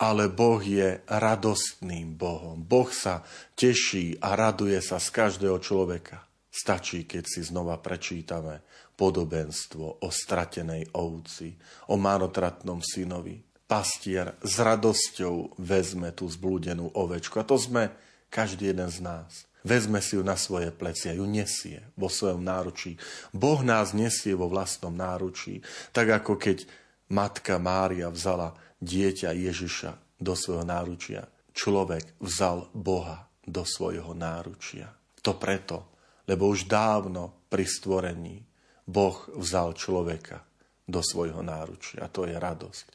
ale Boh je radostným Bohom. Boh sa teší a raduje sa z každého človeka. Stačí, keď si znova prečítame podobenstvo o stratenej ovci, o marotratnom synovi. Pastier s radosťou vezme tú zblúdenú ovečku. A to sme každý jeden z nás. Vezme si ju na svoje plecia, ju nesie vo svojom náručí. Boh nás nesie vo vlastnom náručí, tak ako keď matka Mária vzala dieťa Ježiša do svojho náručia. Človek vzal Boha do svojho náručia. To preto, lebo už dávno pri stvorení Boh vzal človeka do svojho náručia. To je radosť,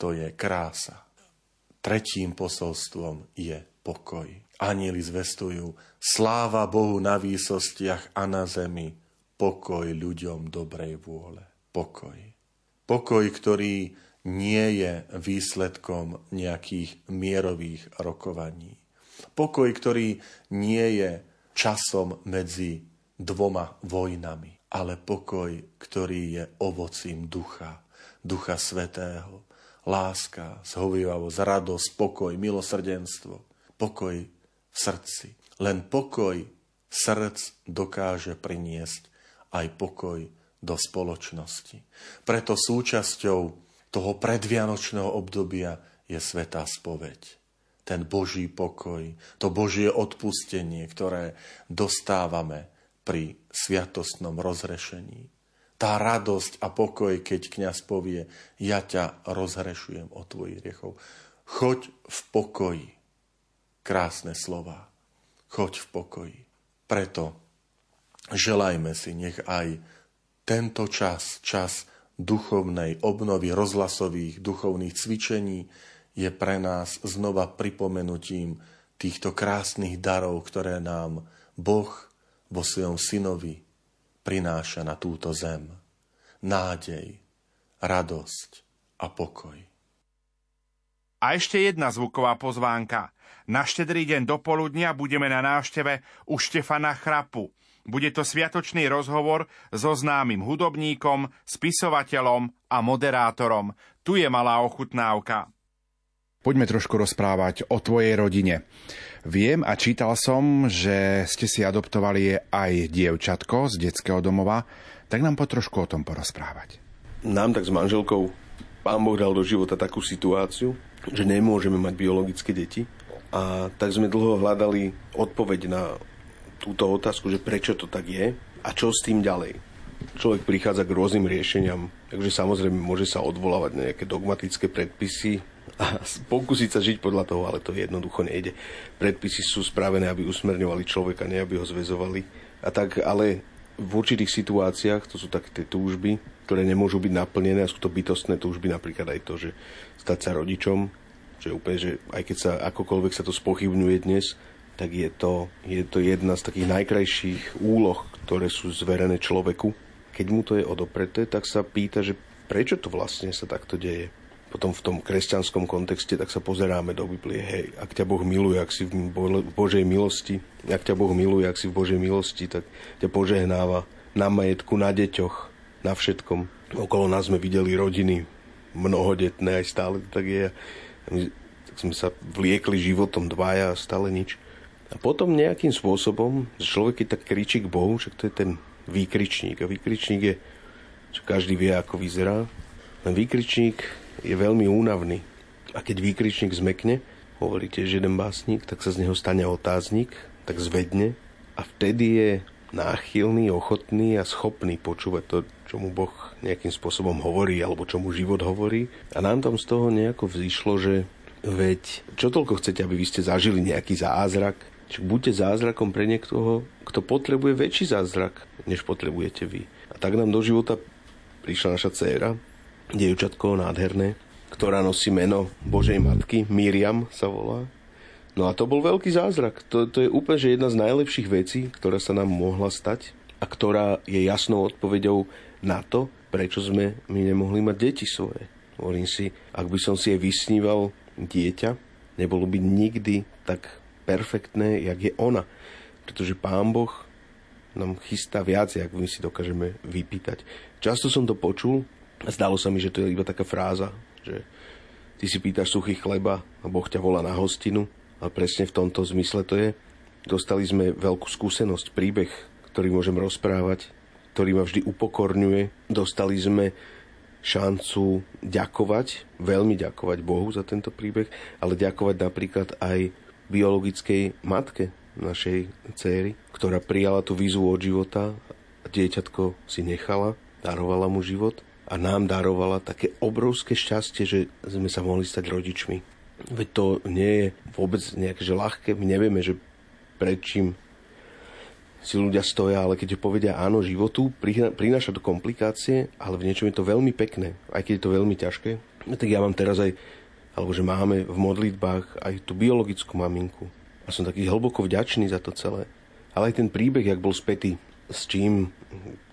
to je krása. Tretím posolstvom je pokoj. Anieli zvestujú sláva Bohu na výsostiach a na zemi, pokoj ľuďom dobrej vôle. Pokoj. Pokoj, ktorý nie je výsledkom nejakých mierových rokovaní. Pokoj, ktorý nie je časom medzi dvoma vojnami, ale pokoj, ktorý je ovocím ducha, ducha svetého, láska, zhovivavosť, radosť, pokoj, milosrdenstvo, pokoj v srdci. Len pokoj srdc dokáže priniesť aj pokoj do spoločnosti. Preto súčasťou toho predvianočného obdobia je svetá spoveď ten Boží pokoj, to Božie odpustenie, ktoré dostávame pri sviatostnom rozrešení. Tá radosť a pokoj, keď kňaz povie, ja ťa rozhrešujem od tvojich riechov. Choď v pokoji. Krásne slova. Choď v pokoji. Preto želajme si, nech aj tento čas, čas duchovnej obnovy rozhlasových duchovných cvičení, je pre nás znova pripomenutím týchto krásnych darov, ktoré nám Boh vo svojom synovi prináša na túto zem. Nádej, radosť a pokoj. A ešte jedna zvuková pozvánka. Na štedrý deň do poludnia budeme na návšteve u Štefana Chrapu. Bude to sviatočný rozhovor so známym hudobníkom, spisovateľom a moderátorom. Tu je malá ochutnávka. Poďme trošku rozprávať o tvojej rodine. Viem a čítal som, že ste si adoptovali aj dievčatko z detského domova, tak nám po trošku o tom porozprávať. Nám tak s manželkou pán Boh dal do života takú situáciu, že nemôžeme mať biologické deti. A tak sme dlho hľadali odpoveď na túto otázku, že prečo to tak je a čo s tým ďalej. Človek prichádza k rôznym riešeniam, takže samozrejme môže sa odvolávať na nejaké dogmatické predpisy, a pokúsiť sa žiť podľa toho, ale to jednoducho nejde. Predpisy sú spravené, aby usmerňovali človeka, nie aby ho zväzovali. A tak, ale v určitých situáciách, to sú také tie túžby, ktoré nemôžu byť naplnené a sú to bytostné túžby, napríklad aj to, že stať sa rodičom, že úplne, že aj keď sa akokoľvek sa to spochybňuje dnes, tak je to, je to jedna z takých najkrajších úloh, ktoré sú zverené človeku. Keď mu to je odopreté, tak sa pýta, že prečo to vlastne sa takto deje potom v tom kresťanskom kontexte, tak sa pozeráme do Biblie, hej, ak ťa Boh miluje, ak si v Božej milosti, ak ťa Boh miluje, ak si v Božej milosti, tak ťa požehnáva na majetku, na deťoch, na všetkom. Okolo nás sme videli rodiny mnohodetné, aj stále tak je. My, tak sme sa vliekli životom dvaja a stále nič. A potom nejakým spôsobom človek je tak kričí k Bohu, že to je ten výkričník. A výkričník je, čo každý vie, ako vyzerá. Ten výkričník je veľmi únavný. A keď výkričník zmekne, hovorí tiež jeden básnik, tak sa z neho stane otáznik, tak zvedne a vtedy je náchylný, ochotný a schopný počúvať to, čo mu Boh nejakým spôsobom hovorí alebo čo mu život hovorí. A nám tam z toho nejako vzýšlo, že veď čo toľko chcete, aby vy ste zažili nejaký zázrak, či buďte zázrakom pre niekoho, kto potrebuje väčší zázrak, než potrebujete vy. A tak nám do života prišla naša dcéra, dievčatko nádherné, ktorá nosí meno Božej Matky, Miriam sa volá. No a to bol veľký zázrak. To, to je úplne že jedna z najlepších vecí, ktorá sa nám mohla stať a ktorá je jasnou odpoveďou na to, prečo sme my nemohli mať deti svoje. Hovorím si, ak by som si aj vysníval dieťa, nebolo by nikdy tak perfektné, jak je ona. Pretože Pán Boh nám chystá viac, jak my si dokážeme vypýtať. Často som to počul zdalo sa mi, že to je iba taká fráza, že ty si pýtaš suchý chleba a Boh ťa volá na hostinu. A presne v tomto zmysle to je. Dostali sme veľkú skúsenosť, príbeh, ktorý môžem rozprávať, ktorý ma vždy upokorňuje. Dostali sme šancu ďakovať, veľmi ďakovať Bohu za tento príbeh, ale ďakovať napríklad aj biologickej matke našej céry, ktorá prijala tú výzvu od života dieťatko si nechala, darovala mu život a nám darovala také obrovské šťastie, že sme sa mohli stať rodičmi. Veď to nie je vôbec nejaké že ľahké, my nevieme, že pred čím si ľudia stoja, ale keď povedia áno životu, prináša to komplikácie, ale v niečom je to veľmi pekné, aj keď je to veľmi ťažké. No tak ja mám teraz aj, alebo že máme v modlitbách aj tú biologickú maminku. A som taký hlboko vďačný za to celé. Ale aj ten príbeh, jak bol spätý, s čím,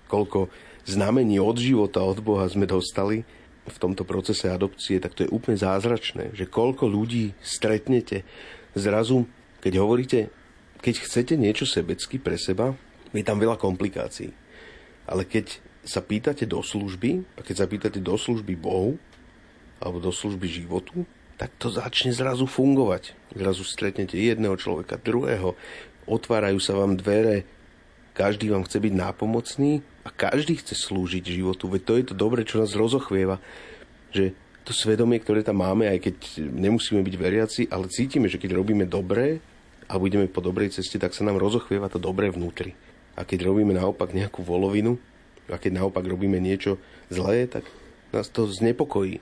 koľko znamení od života, od Boha sme dostali v tomto procese adopcie, tak to je úplne zázračné, že koľko ľudí stretnete zrazu, keď hovoríte, keď chcete niečo sebecky pre seba, je tam veľa komplikácií. Ale keď sa pýtate do služby, a keď sa pýtate do služby Bohu, alebo do služby životu, tak to začne zrazu fungovať. Zrazu stretnete jedného človeka, druhého, otvárajú sa vám dvere, každý vám chce byť nápomocný a každý chce slúžiť životu. Veď to je to dobre, čo nás rozochvieva, že to svedomie, ktoré tam máme, aj keď nemusíme byť veriaci, ale cítime, že keď robíme dobré, a budeme po dobrej ceste, tak sa nám rozochvieva to dobré vnútri. A keď robíme naopak nejakú volovinu, a keď naopak robíme niečo zlé, tak nás to znepokojí.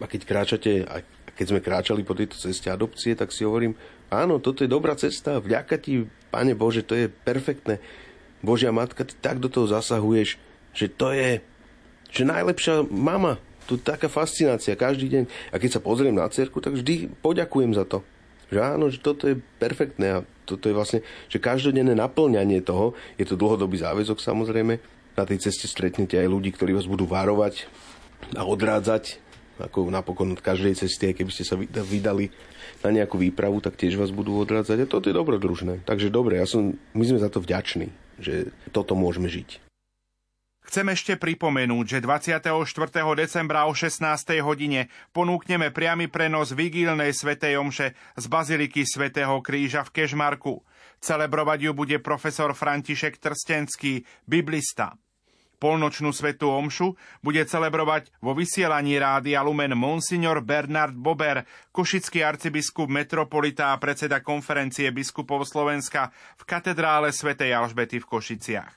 A keď kráčate, a keď sme kráčali po tejto ceste adopcie, tak si hovorím, áno, toto je dobrá cesta, vďaka ti, Pane Bože, to je perfektné. Božia Matka, ty tak do toho zasahuješ, že to je že najlepšia mama. Tu taká fascinácia každý deň. A keď sa pozriem na cerku, tak vždy poďakujem za to. Že áno, že toto je perfektné a toto je vlastne, že každodenné naplňanie toho, je to dlhodobý záväzok samozrejme, na tej ceste stretnete aj ľudí, ktorí vás budú varovať a odrádzať, ako napokon od každej cesty, aj keby ste sa vydali na nejakú výpravu, tak tiež vás budú odrádzať. A toto je dobrodružné. Takže dobre, ja som, my sme za to vďační, že toto môžeme žiť. Chcem ešte pripomenúť, že 24. decembra o 16. hodine ponúkneme priamy prenos vigílnej svetej omše z Baziliky svätého Kríža v Kežmarku. Celebrovať ju bude profesor František Trstenský, biblista. Polnočnú svetú omšu bude celebrovať vo vysielaní Rádia Lumen Monsignor Bernard Bober, košický arcibiskup metropolita a predseda konferencie biskupov Slovenska v katedrále svätej Alžbety v Košiciach.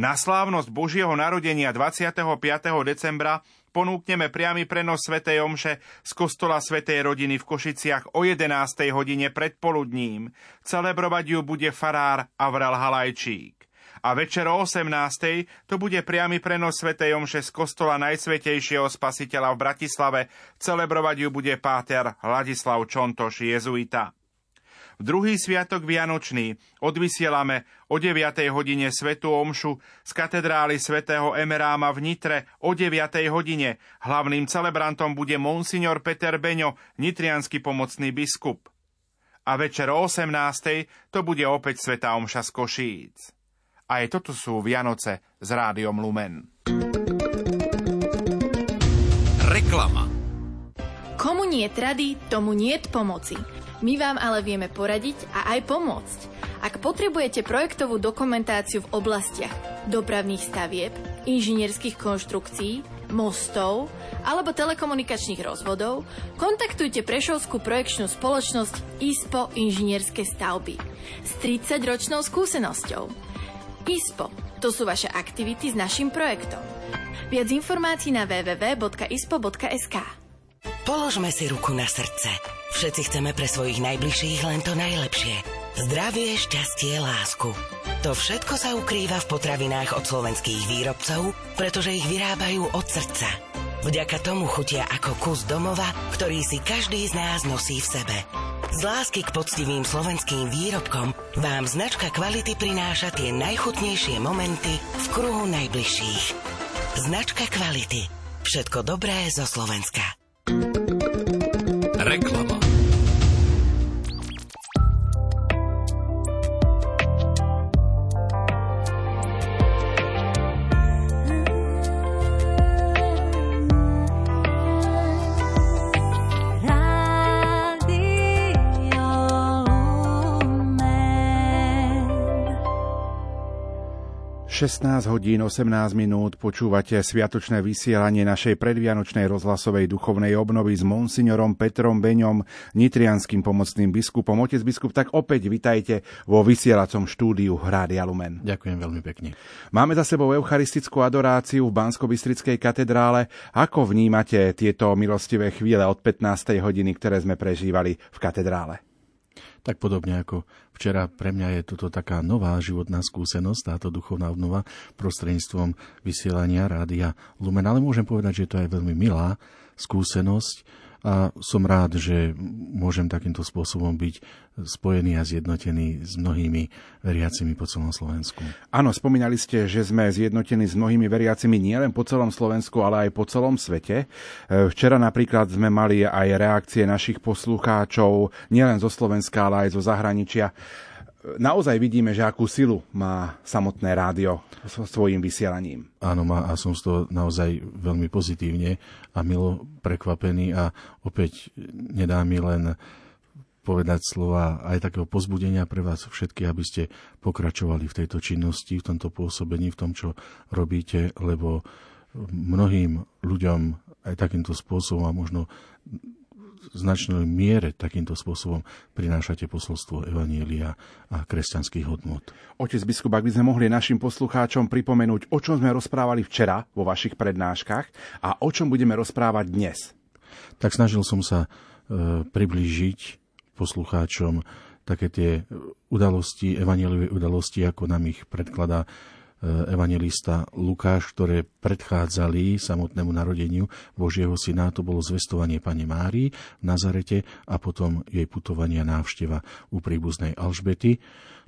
Na slávnosť Božieho narodenia 25. decembra ponúkneme priamy prenos Svetej Omše z kostola Svetej rodiny v Košiciach o 11. hodine predpoludním. Celebrovať ju bude farár Avrel Halajčík. A večer o 18. to bude priamy prenos Svetej Omše z kostola Najsvetejšieho spasiteľa v Bratislave. Celebrovať ju bude páter Ladislav Čontoš, jezuita. V druhý sviatok Vianočný odvysielame o 9. hodine Svetú Omšu z katedrály svätého Emeráma v Nitre o 9. hodine. Hlavným celebrantom bude monsignor Peter Beňo, nitrianský pomocný biskup. A večer o 18. to bude opäť Svetá Omša z Košíc. Aj toto sú Vianoce s rádiom Lumen. Reklama Komu nie trady, tomu nie pomoci. My vám ale vieme poradiť a aj pomôcť. Ak potrebujete projektovú dokumentáciu v oblastiach dopravných stavieb, inžinierských konštrukcií, mostov alebo telekomunikačných rozvodov, kontaktujte Prešovskú projekčnú spoločnosť ISPO Inžinierske stavby s 30-ročnou skúsenosťou. ISPO to sú vaše aktivity s našim projektom. Viac informácií na www.ispo.sk Položme si ruku na srdce. Všetci chceme pre svojich najbližších len to najlepšie. Zdravie, šťastie, lásku. To všetko sa ukrýva v potravinách od slovenských výrobcov, pretože ich vyrábajú od srdca. Vďaka tomu chutia ako kus domova, ktorý si každý z nás nosí v sebe. Z lásky k poctivým slovenským výrobkom vám značka kvality prináša tie najchutnejšie momenty v kruhu najbližších. Značka kvality. Všetko dobré zo Slovenska. Reklama 16 hodín 18 minút počúvate sviatočné vysielanie našej predvianočnej rozhlasovej duchovnej obnovy s monsignorom Petrom Beňom, nitrianským pomocným biskupom. Otec biskup, tak opäť vitajte vo vysielacom štúdiu Rádia Lumen. Ďakujem veľmi pekne. Máme za sebou eucharistickú adoráciu v bansko katedrále. Ako vnímate tieto milostivé chvíle od 15. hodiny, ktoré sme prežívali v katedrále? Tak podobne ako včera pre mňa je toto taká nová životná skúsenosť, táto duchovná obnova prostredníctvom vysielania rádia Lumen. Ale môžem povedať, že to je veľmi milá skúsenosť, a som rád, že môžem takýmto spôsobom byť spojený a zjednotený s mnohými veriacimi po celom Slovensku. Áno, spomínali ste, že sme zjednotení s mnohými veriacimi nielen po celom Slovensku, ale aj po celom svete. E, včera napríklad sme mali aj reakcie našich poslucháčov nielen zo Slovenska, ale aj zo zahraničia naozaj vidíme, že akú silu má samotné rádio so svojím vysielaním. Áno, má a som z toho naozaj veľmi pozitívne a milo prekvapený a opäť nedá mi len povedať slova aj takého pozbudenia pre vás všetkých, aby ste pokračovali v tejto činnosti, v tomto pôsobení, v tom, čo robíte, lebo mnohým ľuďom aj takýmto spôsobom a možno značnej miere takýmto spôsobom prinášate posolstvo Evanielia a kresťanských hodnot. Otec biskup, ak by sme mohli našim poslucháčom pripomenúť, o čom sme rozprávali včera vo vašich prednáškach a o čom budeme rozprávať dnes. Tak snažil som sa e, priblížiť poslucháčom také tie udalosti, evanieliové udalosti, ako nám ich predkladá evangelista Lukáš, ktoré predchádzali samotnému narodeniu Božieho syna. To bolo zvestovanie Pane Márii v Nazarete a potom jej putovanie a návšteva u príbuznej Alžbety.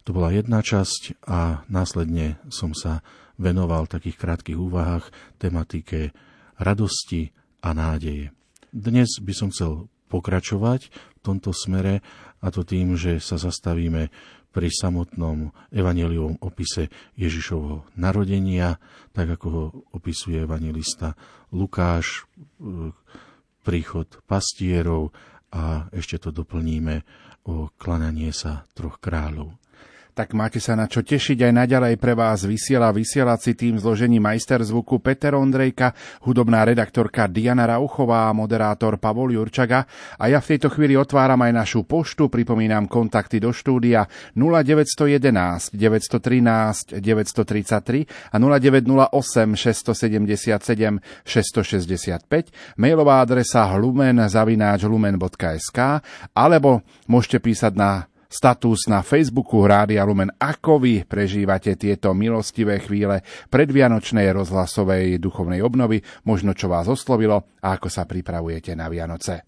To bola jedna časť a následne som sa venoval v takých krátkých úvahách tematike radosti a nádeje. Dnes by som chcel pokračovať v tomto smere a to tým, že sa zastavíme pri samotnom evangeliovom opise Ježišovho narodenia, tak ako ho opisuje evangelista Lukáš, e, príchod pastierov a ešte to doplníme o klananie sa troch kráľov tak máte sa na čo tešiť aj naďalej pre vás vysiela vysielací tým zložení majster zvuku Peter Ondrejka, hudobná redaktorka Diana Rauchová a moderátor Pavol Jurčaga. A ja v tejto chvíli otváram aj našu poštu, pripomínam kontakty do štúdia 0911 913 933 a 0908 677 665, mailová adresa lumen zavináč lumen.sk alebo môžete písať na status na Facebooku Rádia Lumen. Ako vy prežívate tieto milostivé chvíle predvianočnej rozhlasovej duchovnej obnovy, možno čo vás oslovilo a ako sa pripravujete na Vianoce.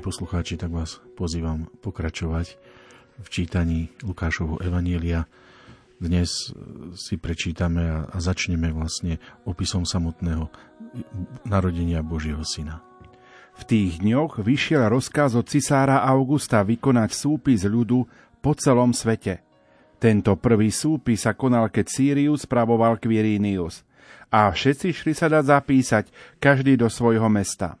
Poslucháči, tak vás pozývam pokračovať v čítaní Lukášovho Evanielia. Dnes si prečítame a začneme vlastne opisom samotného narodenia Božieho Syna. V tých dňoch vyšiel rozkaz od cisára Augusta vykonať súpis ľudu po celom svete. Tento prvý súpis sa konal, keď Sirius spravoval Quirinius. A všetci šli sa dať zapísať, každý do svojho mesta.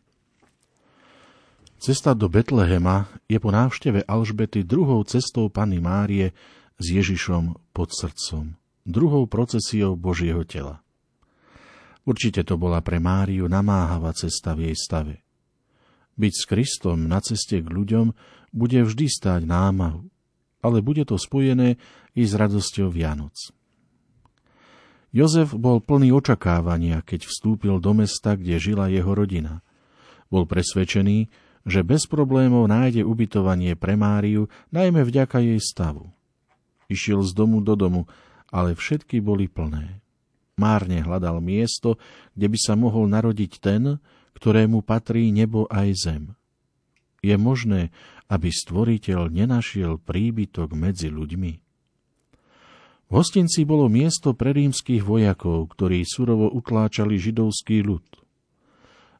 Cesta do Betlehema je po návšteve Alžbety druhou cestou Panny Márie s Ježišom pod srdcom, druhou procesiou Božieho tela. Určite to bola pre Máriu namáhavá cesta v jej stave. Byť s Kristom na ceste k ľuďom bude vždy stáť námahu, ale bude to spojené i s radosťou Vianoc. Jozef bol plný očakávania, keď vstúpil do mesta, kde žila jeho rodina. Bol presvedčený, že bez problémov nájde ubytovanie pre Máriu, najmä vďaka jej stavu. Išiel z domu do domu, ale všetky boli plné. Márne hľadal miesto, kde by sa mohol narodiť ten, ktorému patrí nebo aj zem. Je možné, aby stvoriteľ nenašiel príbytok medzi ľuďmi? V hostinci bolo miesto pre rímskych vojakov, ktorí surovo utláčali židovský ľud.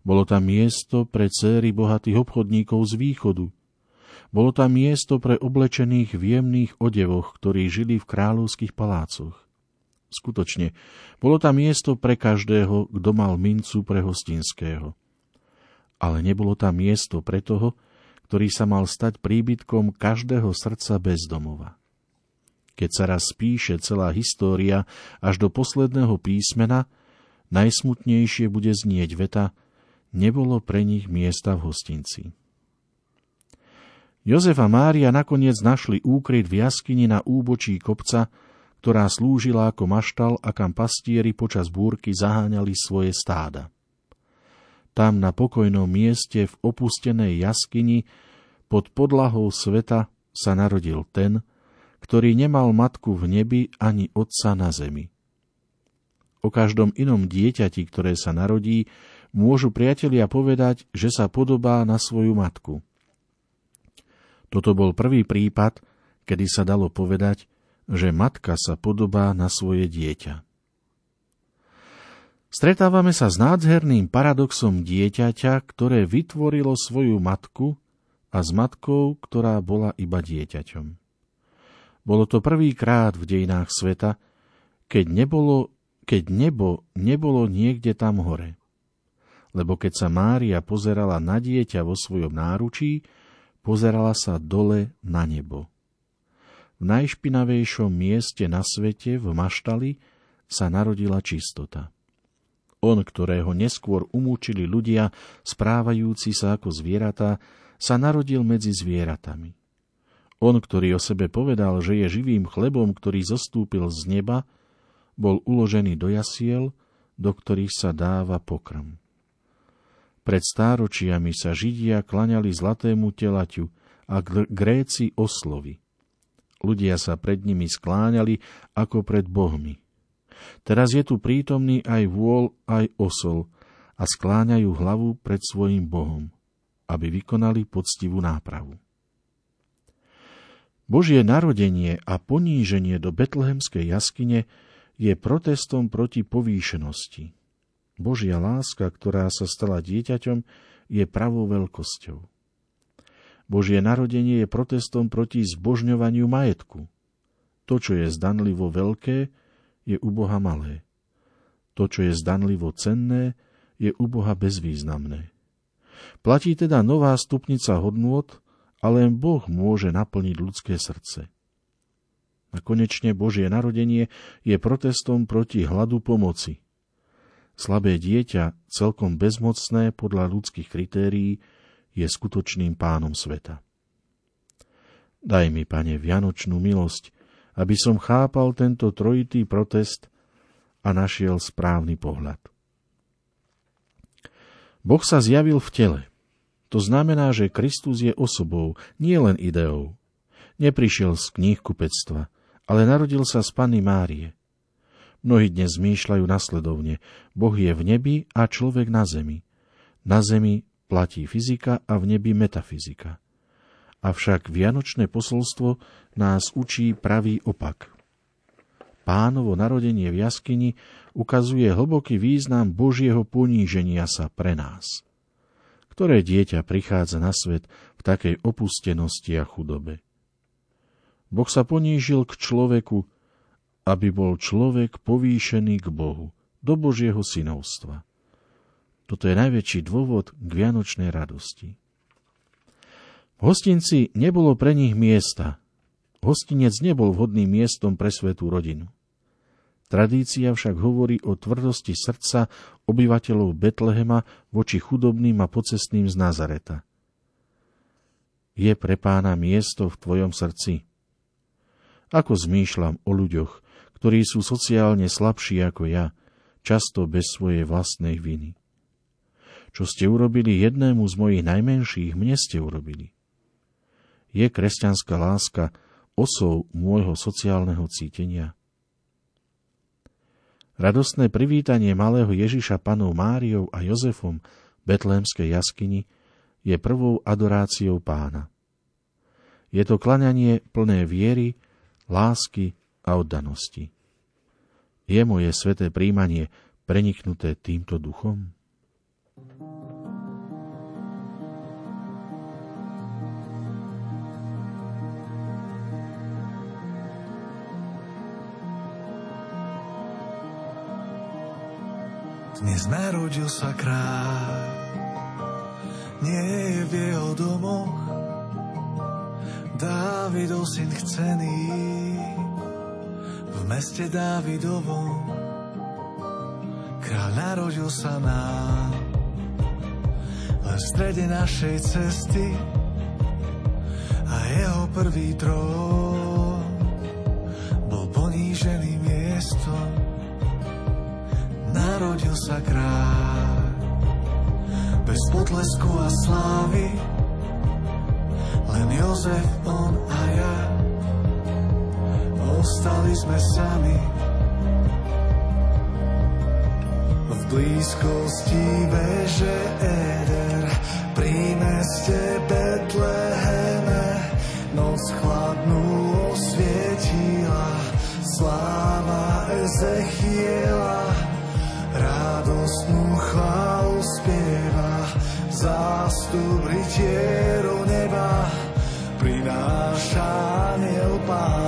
Bolo tam miesto pre céry bohatých obchodníkov z východu. Bolo tam miesto pre oblečených v jemných odevoch, ktorí žili v kráľovských palácoch. Skutočne, bolo tam miesto pre každého, kto mal mincu pre hostinského. Ale nebolo tam miesto pre toho, ktorý sa mal stať príbytkom každého srdca bezdomova. Keď sa raz píše celá história až do posledného písmena, najsmutnejšie bude znieť veta – nebolo pre nich miesta v hostinci. Jozef a Mária nakoniec našli úkryt v jaskyni na úbočí kopca, ktorá slúžila ako maštal a kam pastieri počas búrky zaháňali svoje stáda. Tam na pokojnom mieste v opustenej jaskyni pod podlahou sveta sa narodil ten, ktorý nemal matku v nebi ani otca na zemi. O každom inom dieťati, ktoré sa narodí, môžu priatelia povedať, že sa podobá na svoju matku. Toto bol prvý prípad, kedy sa dalo povedať, že matka sa podobá na svoje dieťa. Stretávame sa s nádherným paradoxom dieťaťa, ktoré vytvorilo svoju matku a s matkou, ktorá bola iba dieťaťom. Bolo to prvýkrát v dejinách sveta, keď, nebolo, keď nebo nebolo niekde tam hore lebo keď sa Mária pozerala na dieťa vo svojom náručí, pozerala sa dole na nebo. V najšpinavejšom mieste na svete, v maštali, sa narodila čistota. On, ktorého neskôr umúčili ľudia, správajúci sa ako zvieratá, sa narodil medzi zvieratami. On, ktorý o sebe povedal, že je živým chlebom, ktorý zostúpil z neba, bol uložený do jasiel, do ktorých sa dáva pokrm. Pred stáročiami sa Židia klaňali zlatému telaťu a Gréci oslovi. Ľudia sa pred nimi skláňali ako pred bohmi. Teraz je tu prítomný aj vôľ, aj osol a skláňajú hlavu pred svojim bohom, aby vykonali poctivú nápravu. Božie narodenie a poníženie do betlehemskej jaskyne je protestom proti povýšenosti, Božia láska, ktorá sa stala dieťaťom, je pravou veľkosťou. Božie narodenie je protestom proti zbožňovaniu majetku. To, čo je zdanlivo veľké, je u Boha malé. To, čo je zdanlivo cenné, je u Boha bezvýznamné. Platí teda nová stupnica hodnôt a len Boh môže naplniť ľudské srdce. A konečne Božie narodenie je protestom proti hladu pomoci, Slabé dieťa, celkom bezmocné podľa ľudských kritérií, je skutočným pánom sveta. Daj mi, Pane, vianočnú milosť, aby som chápal tento trojitý protest a našiel správny pohľad. Boh sa zjavil v tele. To znamená, že Kristus je osobou, nie len ideou. Neprišiel z kníh kupectva, ale narodil sa z Panny Márie. Mnohí dnes zmýšľajú nasledovne. Boh je v nebi a človek na zemi. Na zemi platí fyzika a v nebi metafyzika. Avšak vianočné posolstvo nás učí pravý opak. Pánovo narodenie v jaskyni ukazuje hlboký význam Božieho poníženia sa pre nás. Ktoré dieťa prichádza na svet v takej opustenosti a chudobe? Boh sa ponížil k človeku, aby bol človek povýšený k Bohu, do Božieho synovstva. Toto je najväčší dôvod k vianočnej radosti. V hostinci nebolo pre nich miesta. Hostinec nebol vhodným miestom pre svetú rodinu. Tradícia však hovorí o tvrdosti srdca obyvateľov Betlehema voči chudobným a pocestným z Nazareta. Je pre pána miesto v tvojom srdci? Ako zmýšľam o ľuďoch, ktorí sú sociálne slabší ako ja, často bez svojej vlastnej viny. Čo ste urobili jednému z mojich najmenších, mne ste urobili. Je kresťanská láska osou môjho sociálneho cítenia? Radostné privítanie malého Ježiša panou Máriou a Jozefom v betlémskej jaskyni je prvou adoráciou pána. Je to klaňanie plné viery, lásky a oddanosti. Je moje sveté príjmanie preniknuté týmto duchom? Dnes narodil sa kráľ, nie je v jeho domoch, Dávidov syn chcený v meste Dávidovom. Kráľ narodil sa nám len v strede našej cesty a jeho prvý trón bol ponížený miestom. Narodil sa kráľ bez potlesku a slávy, len Jozef, on a ja Ostali sme sami. V blízkosti veže Eder Pri meste Betleheme. Noc chladnú osvietila Sláva Ezechiela. Radostnú chválu spieva Zástup rytierov neba. Prináša aniel pánov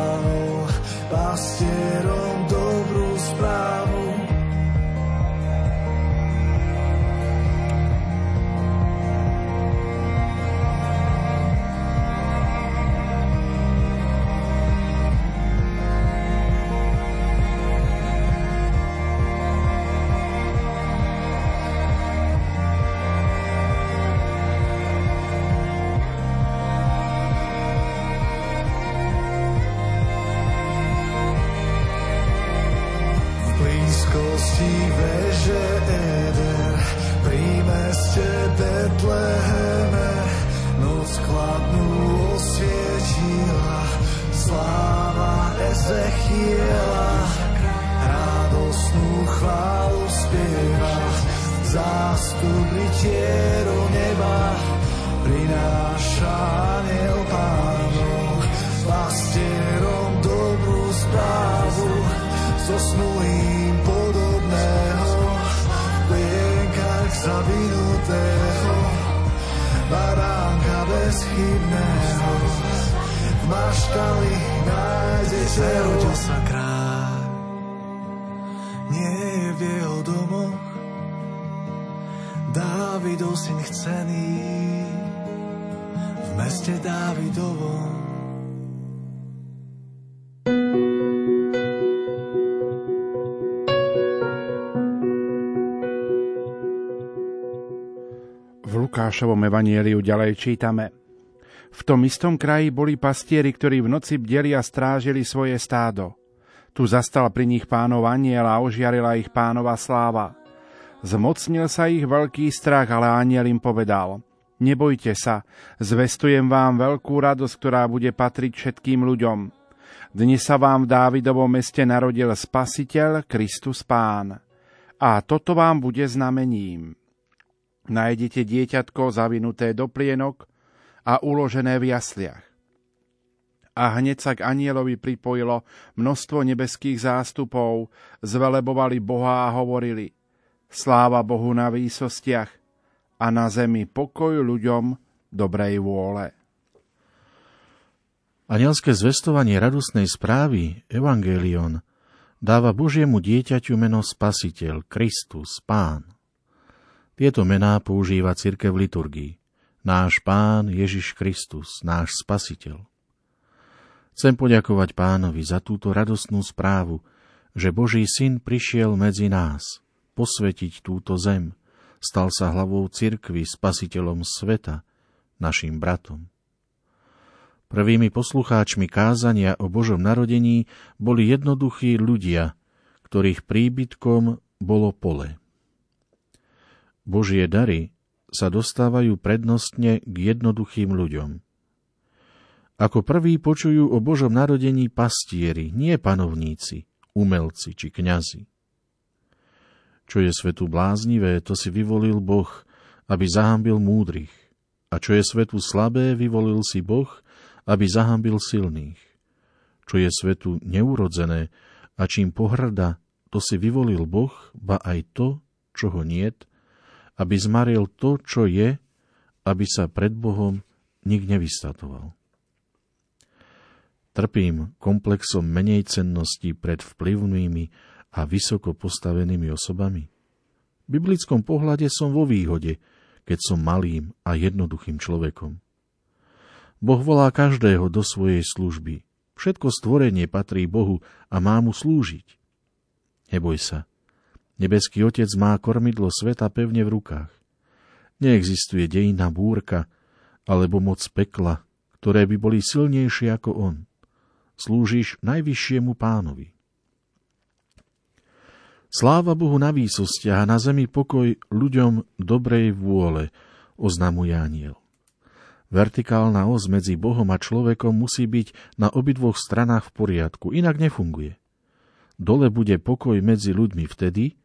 Lukášovom evanieliu ďalej čítame. V tom istom kraji boli pastieri, ktorí v noci bdeli a strážili svoje stádo. Tu zastal pri nich pánov aniel a ožiarila ich pánova sláva. Zmocnil sa ich veľký strach, ale aniel im povedal – Nebojte sa, zvestujem vám veľkú radosť, ktorá bude patriť všetkým ľuďom. Dnes sa vám v Dávidovom meste narodil Spasiteľ, Kristus Pán. A toto vám bude znamením. Nájdete dieťatko zavinuté do plienok a uložené v jasliach. A hneď sa k anielovi pripojilo množstvo nebeských zástupov, zvelebovali Boha a hovorili Sláva Bohu na výsostiach a na zemi pokoj ľuďom dobrej vôle. Anielské zvestovanie radostnej správy, Evangelion, dáva Božiemu dieťaťu meno Spasiteľ, Kristus, Pán. Tieto mená používa církev v liturgii. Náš Pán Ježiš Kristus, náš Spasiteľ. Chcem poďakovať pánovi za túto radostnú správu, že Boží syn prišiel medzi nás, posvetiť túto zem, stal sa hlavou cirkvy, spasiteľom sveta, našim bratom. Prvými poslucháčmi kázania o Božom narodení boli jednoduchí ľudia, ktorých príbytkom bolo pole. Božie dary sa dostávajú prednostne k jednoduchým ľuďom. Ako prví počujú o Božom narodení pastieri, nie panovníci, umelci či kňazi. Čo je svetu bláznivé, to si vyvolil Boh, aby zahambil múdrych. A čo je svetu slabé, vyvolil si Boh, aby zahambil silných. Čo je svetu neurodzené a čím pohrda, to si vyvolil Boh, ba aj to, čo ho niet, aby zmaril to, čo je, aby sa pred Bohom nik nevystatoval. Trpím komplexom menej cennosti pred vplyvnými a vysoko postavenými osobami. V biblickom pohľade som vo výhode, keď som malým a jednoduchým človekom. Boh volá každého do svojej služby. Všetko stvorenie patrí Bohu a má mu slúžiť. Neboj sa, Nebeský Otec má kormidlo sveta pevne v rukách. Neexistuje dejná búrka alebo moc pekla, ktoré by boli silnejšie ako On. Slúžiš najvyššiemu pánovi. Sláva Bohu na výsostiach a na zemi pokoj ľuďom dobrej vôle, oznamuje aniel. Vertikálna os medzi Bohom a človekom musí byť na obidvoch stranách v poriadku, inak nefunguje. Dole bude pokoj medzi ľuďmi vtedy,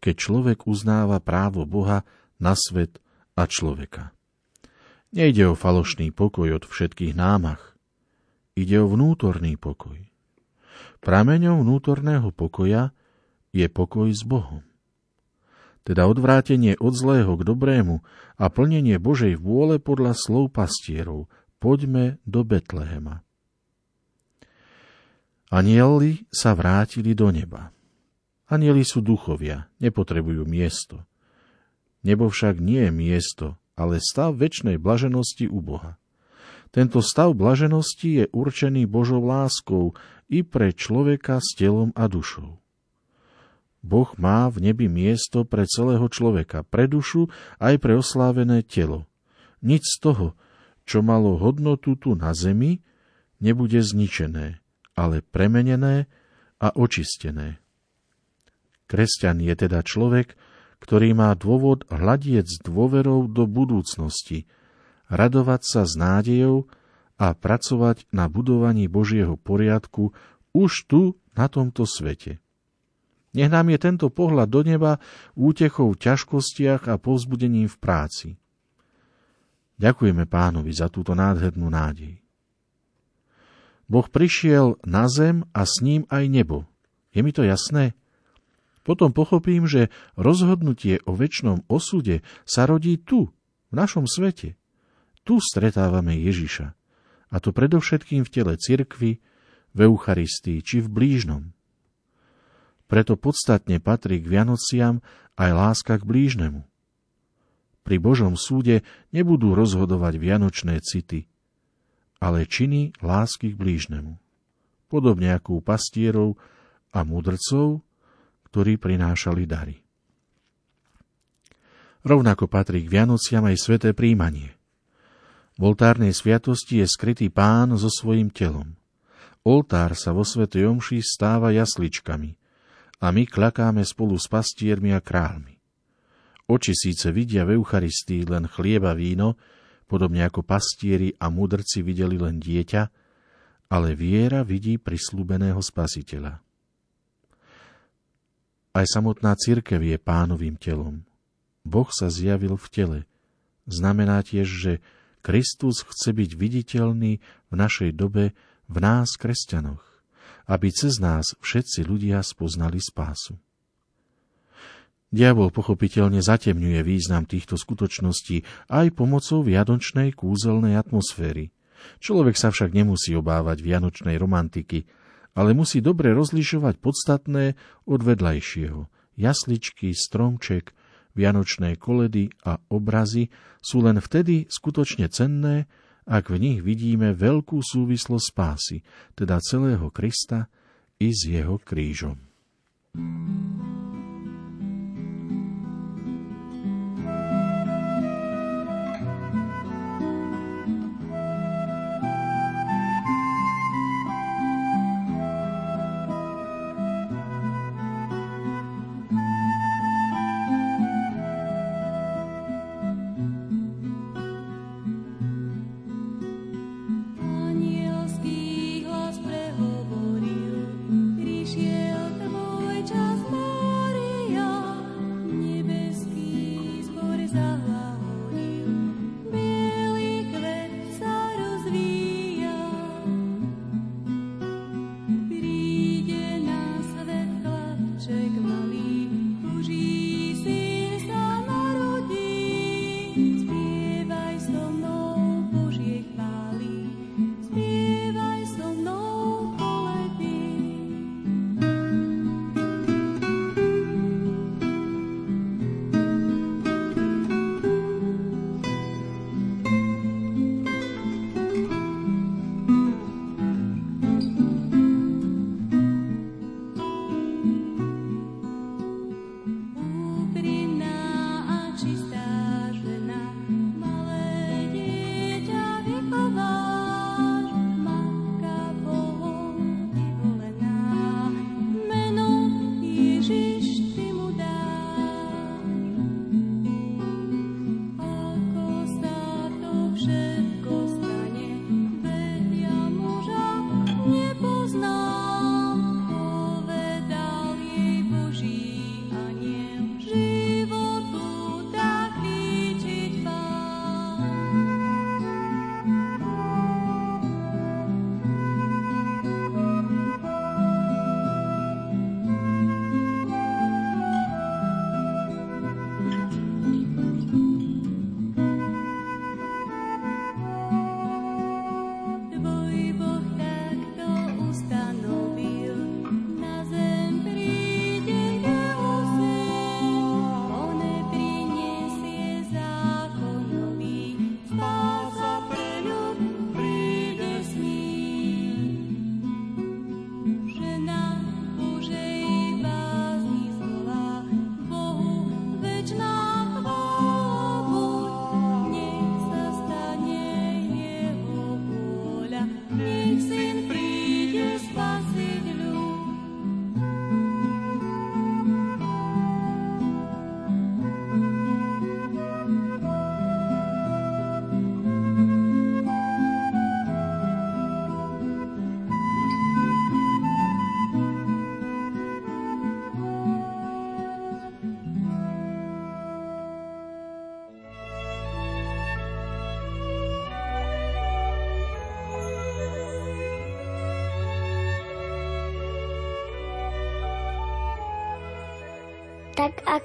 keď človek uznáva právo Boha na svet a človeka. Nejde o falošný pokoj od všetkých námach. Ide o vnútorný pokoj. Prameňom vnútorného pokoja je pokoj s Bohom. Teda odvrátenie od zlého k dobrému a plnenie Božej vôle podľa slov pastierov. Poďme do Betlehema. Anieli sa vrátili do neba. Anieli sú duchovia, nepotrebujú miesto. Nebo však nie je miesto, ale stav väčšnej blaženosti u Boha. Tento stav blaženosti je určený Božou láskou i pre človeka s telom a dušou. Boh má v nebi miesto pre celého človeka, pre dušu aj pre oslávené telo. Nič z toho, čo malo hodnotu tu na zemi, nebude zničené, ale premenené a očistené. Kresťan je teda človek, ktorý má dôvod hľadieť s dôverou do budúcnosti, radovať sa s nádejou a pracovať na budovaní Božieho poriadku už tu, na tomto svete. Nech nám je tento pohľad do neba útechou v ťažkostiach a povzbudením v práci. Ďakujeme pánovi za túto nádhernú nádej. Boh prišiel na zem a s ním aj nebo. Je mi to jasné? Potom pochopím, že rozhodnutie o väčšnom osude sa rodí tu, v našom svete. Tu stretávame Ježiša. A to predovšetkým v tele cirkvy, v Eucharistii či v blížnom. Preto podstatne patrí k Vianociam aj láska k blížnemu. Pri Božom súde nebudú rozhodovať vianočné city, ale činy lásky k blížnemu. Podobne ako u pastierov a mudrcov, ktorí prinášali dary. Rovnako patrí k Vianociam aj sveté príjmanie. V oltárnej sviatosti je skrytý pán so svojím telom. Oltár sa vo Svetej Omši stáva jasličkami a my klakáme spolu s pastiermi a kráľmi. Oči síce vidia v Eucharistii len chlieba víno, podobne ako pastieri a mudrci videli len dieťa, ale viera vidí prislúbeného spasiteľa. Aj samotná církev je pánovým telom. Boh sa zjavil v tele. Znamená tiež, že Kristus chce byť viditeľný v našej dobe v nás, kresťanoch, aby cez nás všetci ľudia spoznali spásu. Diabol pochopiteľne zatemňuje význam týchto skutočností aj pomocou viadočnej kúzelnej atmosféry. Človek sa však nemusí obávať vianočnej romantiky, ale musí dobre rozlišovať podstatné od vedľajšieho. Jasličky, stromček, Vianočné koledy a obrazy sú len vtedy skutočne cenné, ak v nich vidíme veľkú súvislosť spásy, teda celého Krista i s jeho krížom. thank you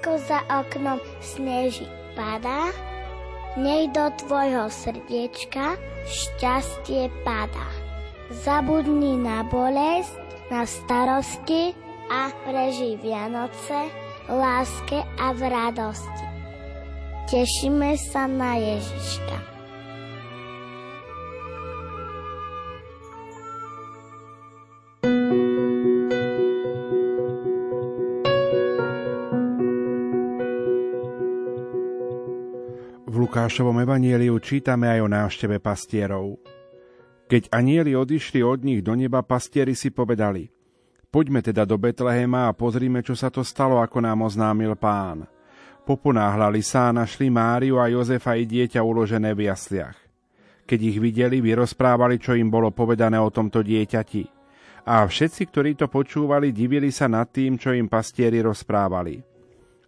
ako za oknom sneží padá, nech do tvojho srdiečka šťastie padá. Zabudni na bolesť, na starosti a preži Vianoce láske a v radosti. Tešíme sa na Ježiška. Lukášovom evanieliu čítame aj o návšteve pastierov. Keď anieli odišli od nich do neba, pastieri si povedali Poďme teda do Betlehema a pozrime, čo sa to stalo, ako nám oznámil pán. Poponáhľali sa a našli Máriu a Jozefa i dieťa uložené v jasliach. Keď ich videli, vyrozprávali, čo im bolo povedané o tomto dieťati. A všetci, ktorí to počúvali, divili sa nad tým, čo im pastieri rozprávali.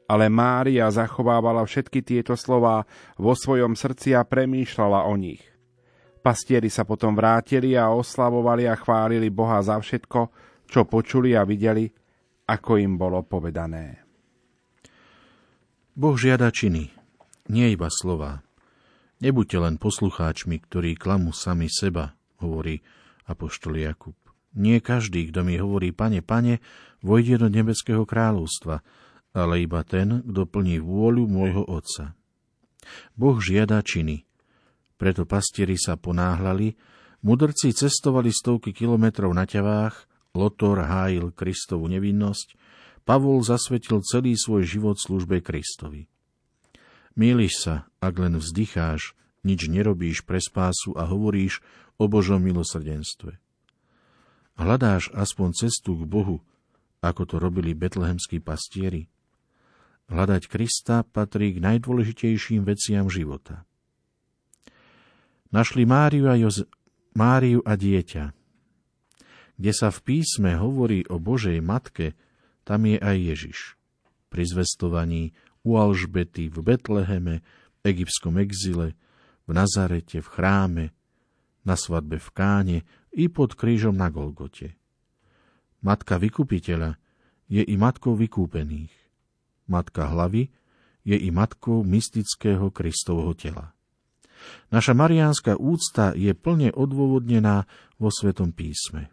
Ale Mária zachovávala všetky tieto slová vo svojom srdci a premýšľala o nich. Pastieri sa potom vrátili a oslavovali a chválili Boha za všetko, čo počuli a videli, ako im bolo povedané. Boh žiada činy, nie iba slova. Nebuďte len poslucháčmi, ktorí klamú sami seba, hovorí apoštol Jakub. Nie každý, kto mi hovorí, pane, pane, vojde do nebeského kráľovstva, ale iba ten, kto plní vôľu môjho Otca. Boh žiada činy. Preto pastieri sa ponáhľali, mudrci cestovali stovky kilometrov na ťavách, Lotor hájil Kristovu nevinnosť, Pavol zasvetil celý svoj život službe Kristovi. Míliš sa, ak len vzdycháš, nič nerobíš pre spásu a hovoríš o Božom milosrdenstve. Hľadáš aspoň cestu k Bohu, ako to robili betlehemskí pastieri. Hľadať Krista patrí k najdôležitejším veciam života. Našli Máriu a, Joze- Máriu a dieťa. Kde sa v písme hovorí o Božej matke, tam je aj Ježiš. Pri zvestovaní u Alžbety, v Betleheme, egyptskom exile, v Nazarete, v chráme, na svadbe v Káne i pod krížom na Golgote. Matka vykupiteľa je i matkou vykúpených matka hlavy, je i matkou mystického Kristovho tela. Naša mariánska úcta je plne odôvodnená vo Svetom písme.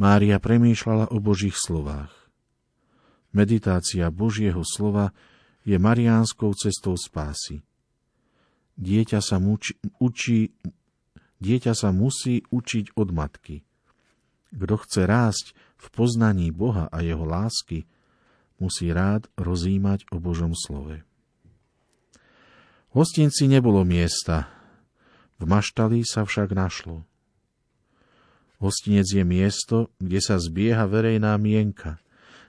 Mária premýšľala o Božích slovách. Meditácia Božieho slova je mariánskou cestou spásy. Dieťa sa, muči, učí, dieťa sa musí učiť od matky. Kto chce rásť v poznaní Boha a jeho lásky, musí rád rozímať o Božom slove. V hostinci nebolo miesta, v maštali sa však našlo. Hostinec je miesto, kde sa zbieha verejná mienka,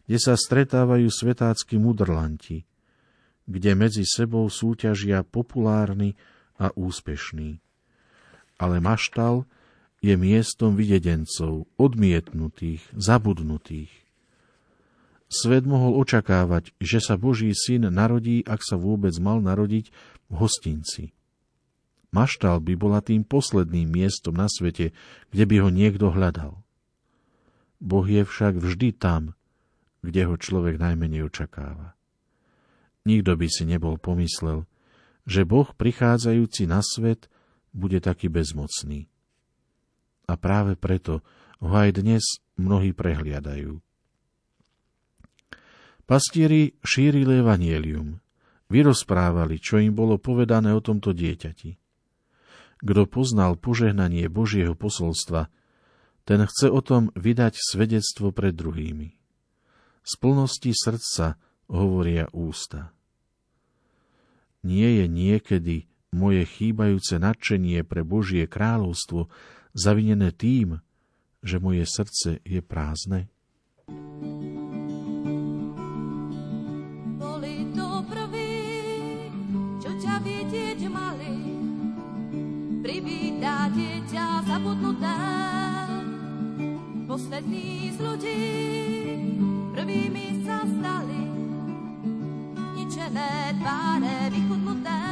kde sa stretávajú svetácky mudrlanti, kde medzi sebou súťažia populárni a úspešní. Ale maštal je miestom videdencov, odmietnutých, zabudnutých. Svet mohol očakávať, že sa Boží syn narodí, ak sa vôbec mal narodiť, v hostinci. Maštal by bola tým posledným miestom na svete, kde by ho niekto hľadal. Boh je však vždy tam, kde ho človek najmenej očakáva. Nikto by si nebol pomyslel, že Boh prichádzajúci na svet bude taký bezmocný. A práve preto ho aj dnes mnohí prehliadajú. Pastieri šírili evanielium, vyrozprávali, čo im bolo povedané o tomto dieťati. Kto poznal požehnanie Božieho posolstva, ten chce o tom vydať svedectvo pred druhými. Z plnosti srdca hovoria ústa. Nie je niekedy moje chýbajúce nadšenie pre Božie kráľovstvo zavinené tým, že moje srdce je prázdne? Zabudnuté. Poslední z ľudí prvými sa stali, ničené tváre vychudnuté.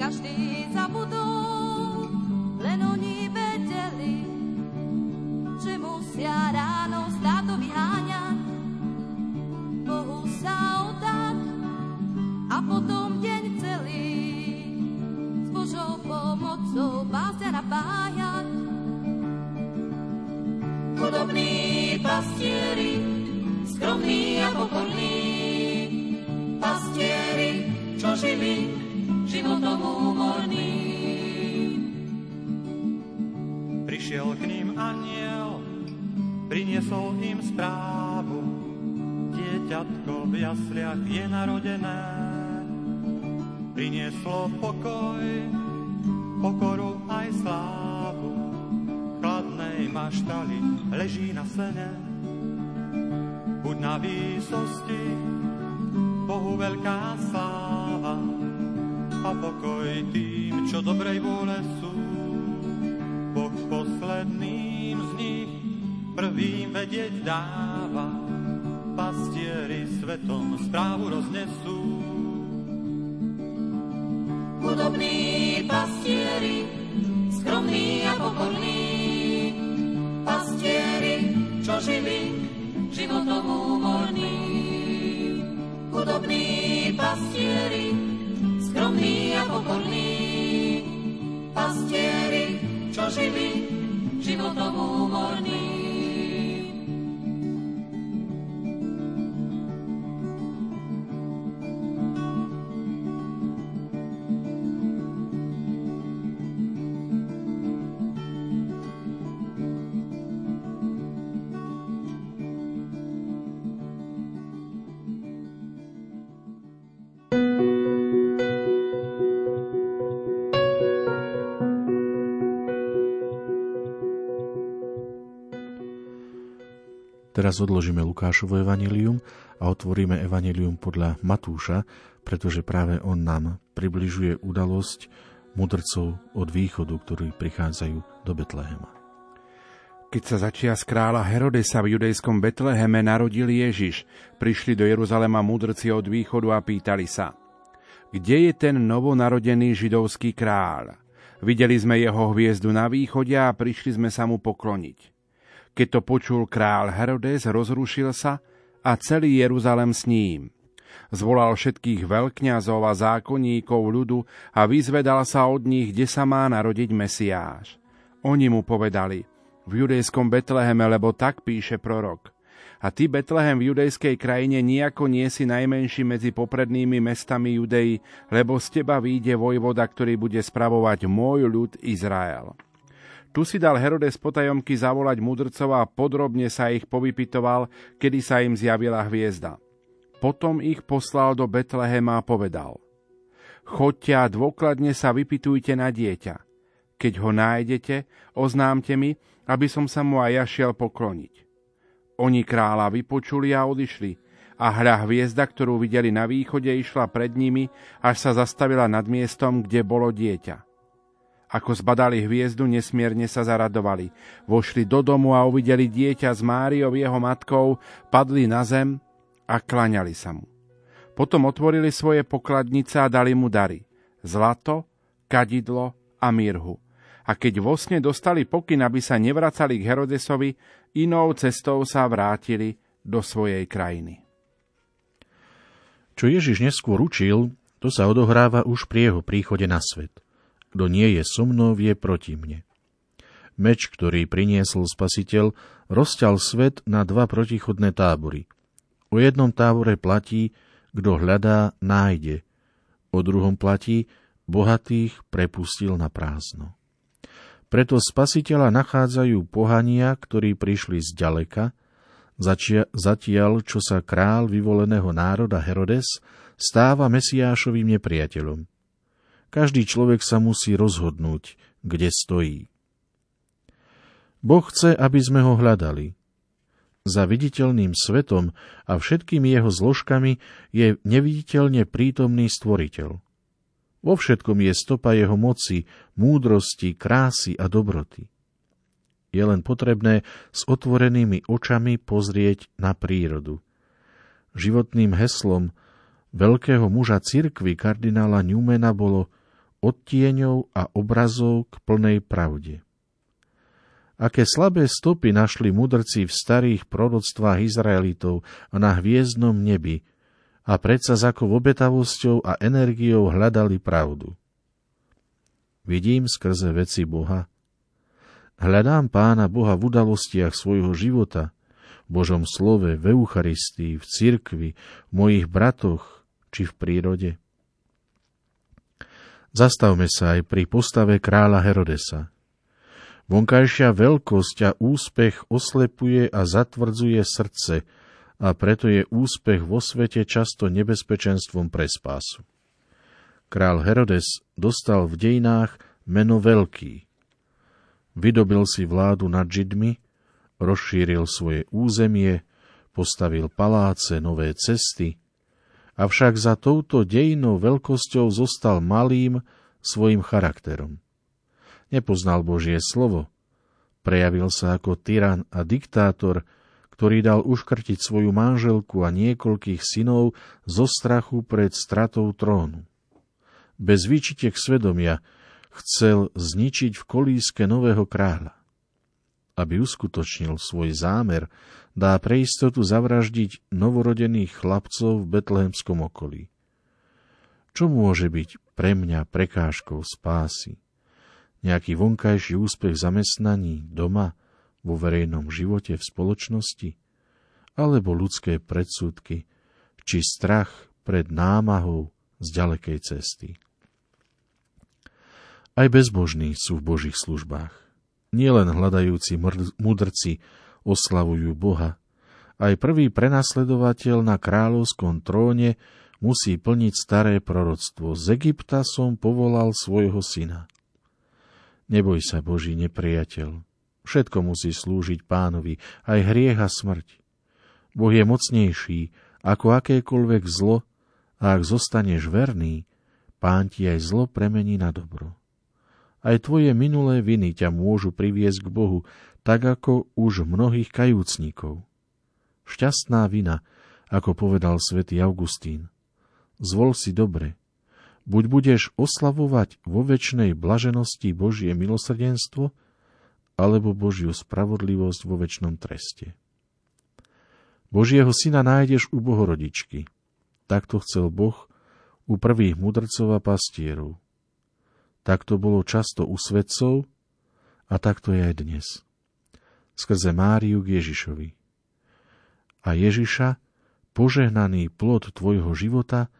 Každý zabudol, len oni vedeli, že musia ráno státo vyháňať, Bohu sa oddať a potom deň pomocou pásť napájať. Chudobní pastieri, skromní a pokorní, pastieri, čo žili životom úmorný. Prišiel k ním aniel, priniesol im správu, dieťatko v jasliach je narodené, prinieslo pokoj, pokoru aj slávu. Chladnej maštali leží na sene, buď na výsosti, Bohu veľká sláva a pokoj tým, čo dobrej vôle sú. Boh posledným z nich prvým vedieť dáva, pastieri svetom správu roznesú. Chudobní pastieri, skromní a pokorní, pastieri, čo žili životom úmorní. Chudobní pastieri, skromní a pokorní, pastieri, čo žili životom úmorní. Teraz odložíme Lukášovo evanilium a otvoríme evanilium podľa Matúša, pretože práve on nám približuje udalosť mudrcov od východu, ktorí prichádzajú do Betlehema. Keď sa začia z kráľa Herodesa v judejskom Betleheme narodil Ježiš, prišli do Jeruzalema mudrci od východu a pýtali sa, kde je ten novonarodený židovský kráľ? Videli sme jeho hviezdu na východe a prišli sme sa mu pokloniť. Keď to počul král Herodes, rozrušil sa a celý Jeruzalem s ním. Zvolal všetkých veľkňazov a zákonníkov ľudu a vyzvedal sa od nich, kde sa má narodiť Mesiáš. Oni mu povedali, v judejskom Betleheme, lebo tak píše prorok. A ty, Betlehem v judejskej krajine, nejako nie si najmenší medzi poprednými mestami Judei, lebo z teba výjde vojvoda, ktorý bude spravovať môj ľud Izrael. Tu si dal Herodes potajomky zavolať mudrcov a podrobne sa ich povypitoval, kedy sa im zjavila hviezda. Potom ich poslal do Betlehema a povedal Choďte a dôkladne sa vypitujte na dieťa. Keď ho nájdete, oznámte mi, aby som sa mu aj ja šiel pokloniť. Oni kráľa vypočuli a odišli, a hra hviezda, ktorú videli na východe, išla pred nimi, až sa zastavila nad miestom, kde bolo dieťa. Ako zbadali hviezdu, nesmierne sa zaradovali. Vošli do domu a uvideli dieťa s Máriou jeho matkou, padli na zem a klaňali sa mu. Potom otvorili svoje pokladnice a dali mu dary. Zlato, kadidlo a mirhu. A keď vo sne dostali pokyn, aby sa nevracali k Herodesovi, inou cestou sa vrátili do svojej krajiny. Čo Ježiš neskôr učil, to sa odohráva už pri jeho príchode na svet. Kto nie je so mnou, je proti mne. Meč, ktorý priniesol spasiteľ, rozťal svet na dva protichodné tábory. O jednom tábore platí, kto hľadá, nájde. O druhom platí, bohatých prepustil na prázdno. Preto spasiteľa nachádzajú pohania, ktorí prišli z ďaleka, zatiaľ, čo sa král vyvoleného národa Herodes stáva Mesiášovým nepriateľom. Každý človek sa musí rozhodnúť, kde stojí. Boh chce, aby sme ho hľadali. Za viditeľným svetom a všetkými jeho zložkami je neviditeľne prítomný stvoriteľ. Vo všetkom je stopa jeho moci, múdrosti, krásy a dobroty. Je len potrebné s otvorenými očami pozrieť na prírodu. Životným heslom veľkého muža cirkvy kardinála Newmana bolo – od tieňov a obrazov k plnej pravde. Aké slabé stopy našli mudrci v starých proroctvách Izraelitov a na hviezdnom nebi a predsa za akou obetavosťou a energiou hľadali pravdu. Vidím skrze veci Boha. Hľadám pána Boha v udalostiach svojho života, v Božom slove, v Eucharistii, v cirkvi, v mojich bratoch či v prírode. Zastavme sa aj pri postave kráľa Herodesa. Vonkajšia veľkosť a úspech oslepuje a zatvrdzuje srdce a preto je úspech vo svete často nebezpečenstvom pre spásu. Král Herodes dostal v dejinách meno Veľký. Vydobil si vládu nad Židmi, rozšíril svoje územie, postavil paláce, nové cesty, avšak za touto dejnou veľkosťou zostal malým svojim charakterom. Nepoznal Božie slovo, prejavil sa ako tyran a diktátor, ktorý dal uškrtiť svoju manželku a niekoľkých synov zo strachu pred stratou trónu. Bez výčitek svedomia chcel zničiť v kolíske nového kráľa. Aby uskutočnil svoj zámer, dá pre istotu zavraždiť novorodených chlapcov v betlehemskom okolí. Čo môže byť pre mňa prekážkou spásy? Nejaký vonkajší úspech zamestnaní, doma, vo verejnom živote, v spoločnosti? Alebo ľudské predsudky, či strach pred námahou z ďalekej cesty? Aj bezbožní sú v Božích službách. Nielen hľadajúci mudrci oslavujú Boha, aj prvý prenasledovateľ na kráľovskom tróne musí plniť staré proroctvo. Z Egypta som povolal svojho syna. Neboj sa, Boží nepriateľ. Všetko musí slúžiť pánovi, aj hriech a smrť. Boh je mocnejší ako akékoľvek zlo a ak zostaneš verný, pán ti aj zlo premení na dobro. Aj tvoje minulé viny ťa môžu priviesť k Bohu, tak ako už mnohých kajúcnikov. Šťastná vina, ako povedal svätý Augustín. Zvol si dobre. Buď budeš oslavovať vo väčšnej blaženosti Božie milosrdenstvo, alebo Božiu spravodlivosť vo väčšnom treste. Božieho syna nájdeš u Bohorodičky. Takto chcel Boh u prvých mudrcov a pastierov. Tak to bolo často u svetcov a tak to je aj dnes. Skrze Máriu k Ježišovi. A Ježiša, požehnaný plod tvojho života,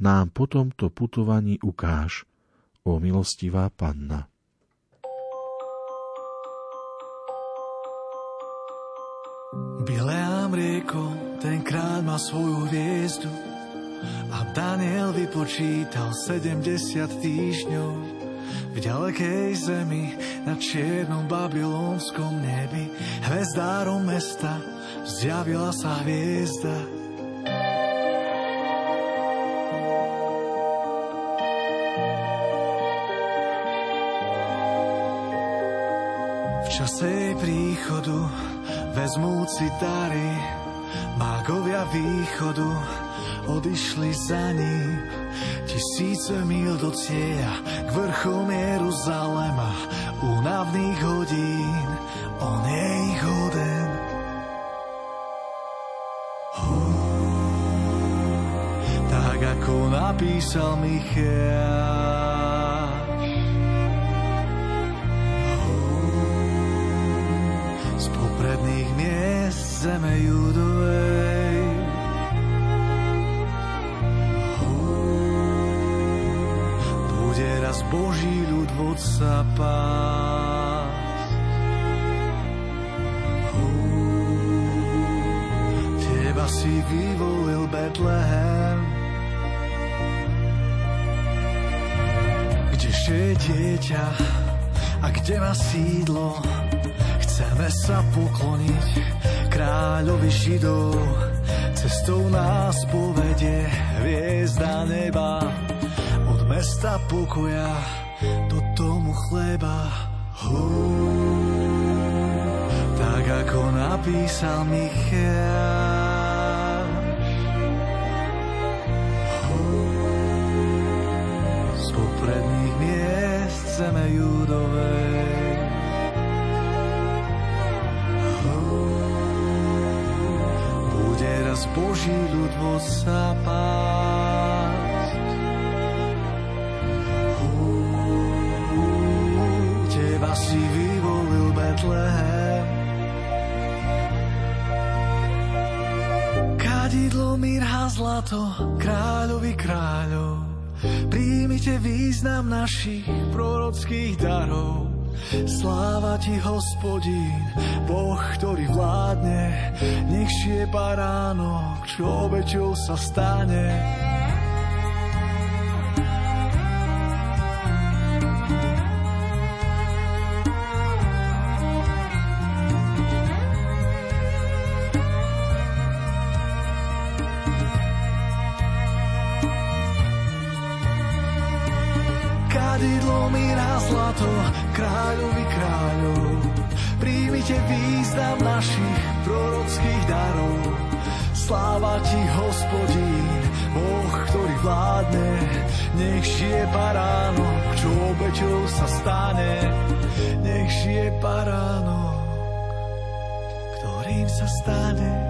nám po tomto putovaní ukáž, o milostivá panna. Bileám rieko, tenkrát má svoju hviezdu a Daniel vypočítal 70 týždňov v ďalekej zemi na čiernom babylonskom nebi hvezdárom mesta zjavila sa hviezda. Čase jej príchodu vezmúci dary mágovia východu odišli za ním Tisíce mil do cieľa k vrchom Jeruzalema, únavných hodín, on je ich hoden. Tak ako napísal Michiaš. Z popredných miest zeme judovej raz Boží ľud vodca pás. Teba si vyvolil Betlehem, kdeže je dieťa a kde má sídlo, chceme sa pokloniť kráľovi Židov, cestou nás povedie hviezda neba mesta pokoja do tomu chleba. Hú, tak ako napísal Michal. Z popredných miest zeme judovej. Bude raz Boží ľud sa pás. Zlato, kráľovi kráľov, príjmite význam našich prorockých darov. Sláva ti, hospodín, Boh, ktorý vládne, nech je baránok, čo obeťou sa stane. Žije baránok, čo obeťou sa stane. Nech žije baránok, ktorým sa staneš.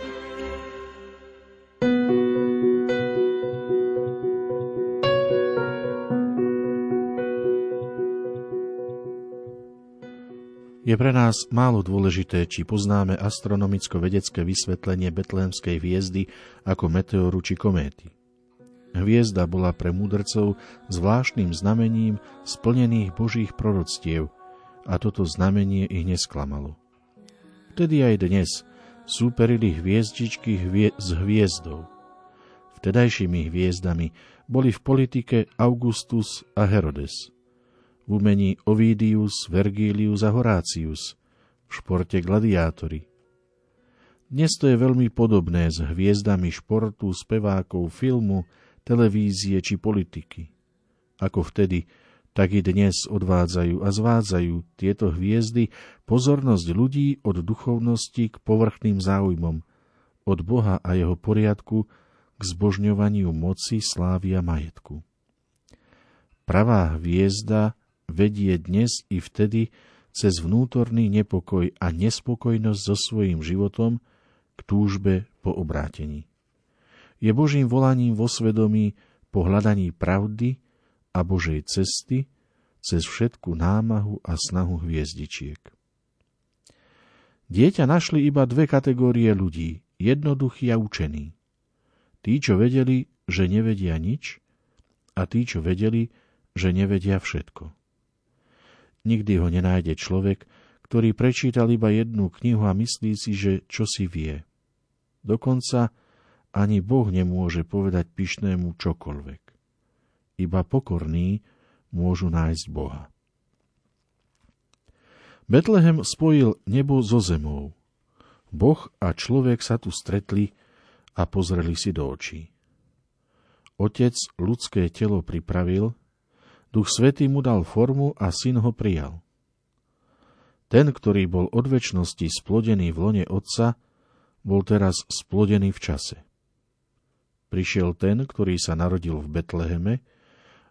Je pre nás málo dôležité, či poznáme astronomicko-vedecké vysvetlenie betlémskej hviezdy ako meteoru či kométy. Hviezda bola pre múdrcov zvláštnym znamením splnených božích proroctiev a toto znamenie ich nesklamalo. Vtedy aj dnes súperili hviezdičky hvie- s hviezdou. Vtedajšími hviezdami boli v politike Augustus a Herodes – v umení Ovidius, Vergilius a Horácius, v športe gladiátori. Dnes to je veľmi podobné s hviezdami športu, spevákov, filmu, televízie či politiky. Ako vtedy, tak i dnes odvádzajú a zvádzajú tieto hviezdy pozornosť ľudí od duchovnosti k povrchným záujmom, od Boha a jeho poriadku k zbožňovaniu moci, slávy a majetku. Pravá hviezda vedie dnes i vtedy cez vnútorný nepokoj a nespokojnosť so svojím životom k túžbe po obrátení. Je Božím volaním vo svedomí po hľadaní pravdy a Božej cesty cez všetku námahu a snahu hviezdičiek. Dieťa našli iba dve kategórie ľudí, jednoduchí a učení. Tí, čo vedeli, že nevedia nič, a tí, čo vedeli, že nevedia všetko. Nikdy ho nenájde človek, ktorý prečítal iba jednu knihu a myslí si, že čo si vie. Dokonca ani Boh nemôže povedať pyšnému čokoľvek. Iba pokorní môžu nájsť Boha. Betlehem spojil nebo so zemou. Boh a človek sa tu stretli a pozreli si do očí. Otec ľudské telo pripravil Duch Svetý mu dal formu a syn ho prijal. Ten, ktorý bol od väčšnosti splodený v lone Otca, bol teraz splodený v čase. Prišiel ten, ktorý sa narodil v Betleheme,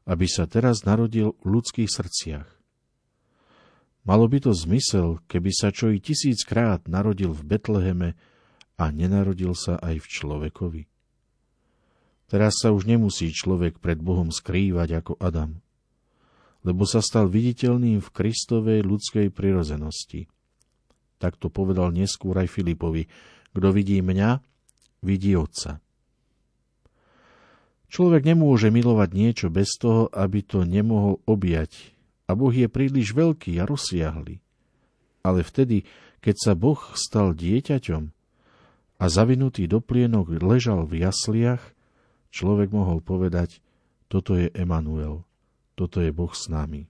aby sa teraz narodil v ľudských srdciach. Malo by to zmysel, keby sa čo i tisíckrát narodil v Betleheme a nenarodil sa aj v človekovi. Teraz sa už nemusí človek pred Bohom skrývať ako Adam lebo sa stal viditeľným v Kristovej ľudskej prirozenosti. Tak to povedal neskôr aj Filipovi. Kto vidí mňa, vidí Otca. Človek nemôže milovať niečo bez toho, aby to nemohol objať. A Boh je príliš veľký a rozsiahly. Ale vtedy, keď sa Boh stal dieťaťom a zavinutý doplienok ležal v jasliach, človek mohol povedať, toto je Emanuel, toto je Boh s nami.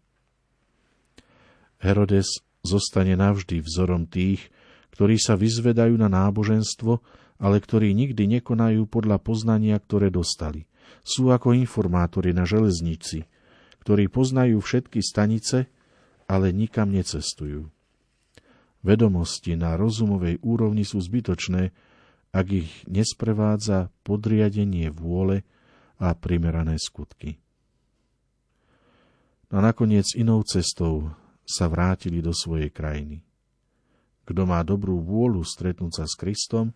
Herodes zostane navždy vzorom tých, ktorí sa vyzvedajú na náboženstvo, ale ktorí nikdy nekonajú podľa poznania, ktoré dostali. Sú ako informátori na železnici, ktorí poznajú všetky stanice, ale nikam necestujú. Vedomosti na rozumovej úrovni sú zbytočné, ak ich nesprevádza podriadenie vôle a primerané skutky. A nakoniec inou cestou sa vrátili do svojej krajiny. Kto má dobrú vôľu stretnúť sa s Kristom,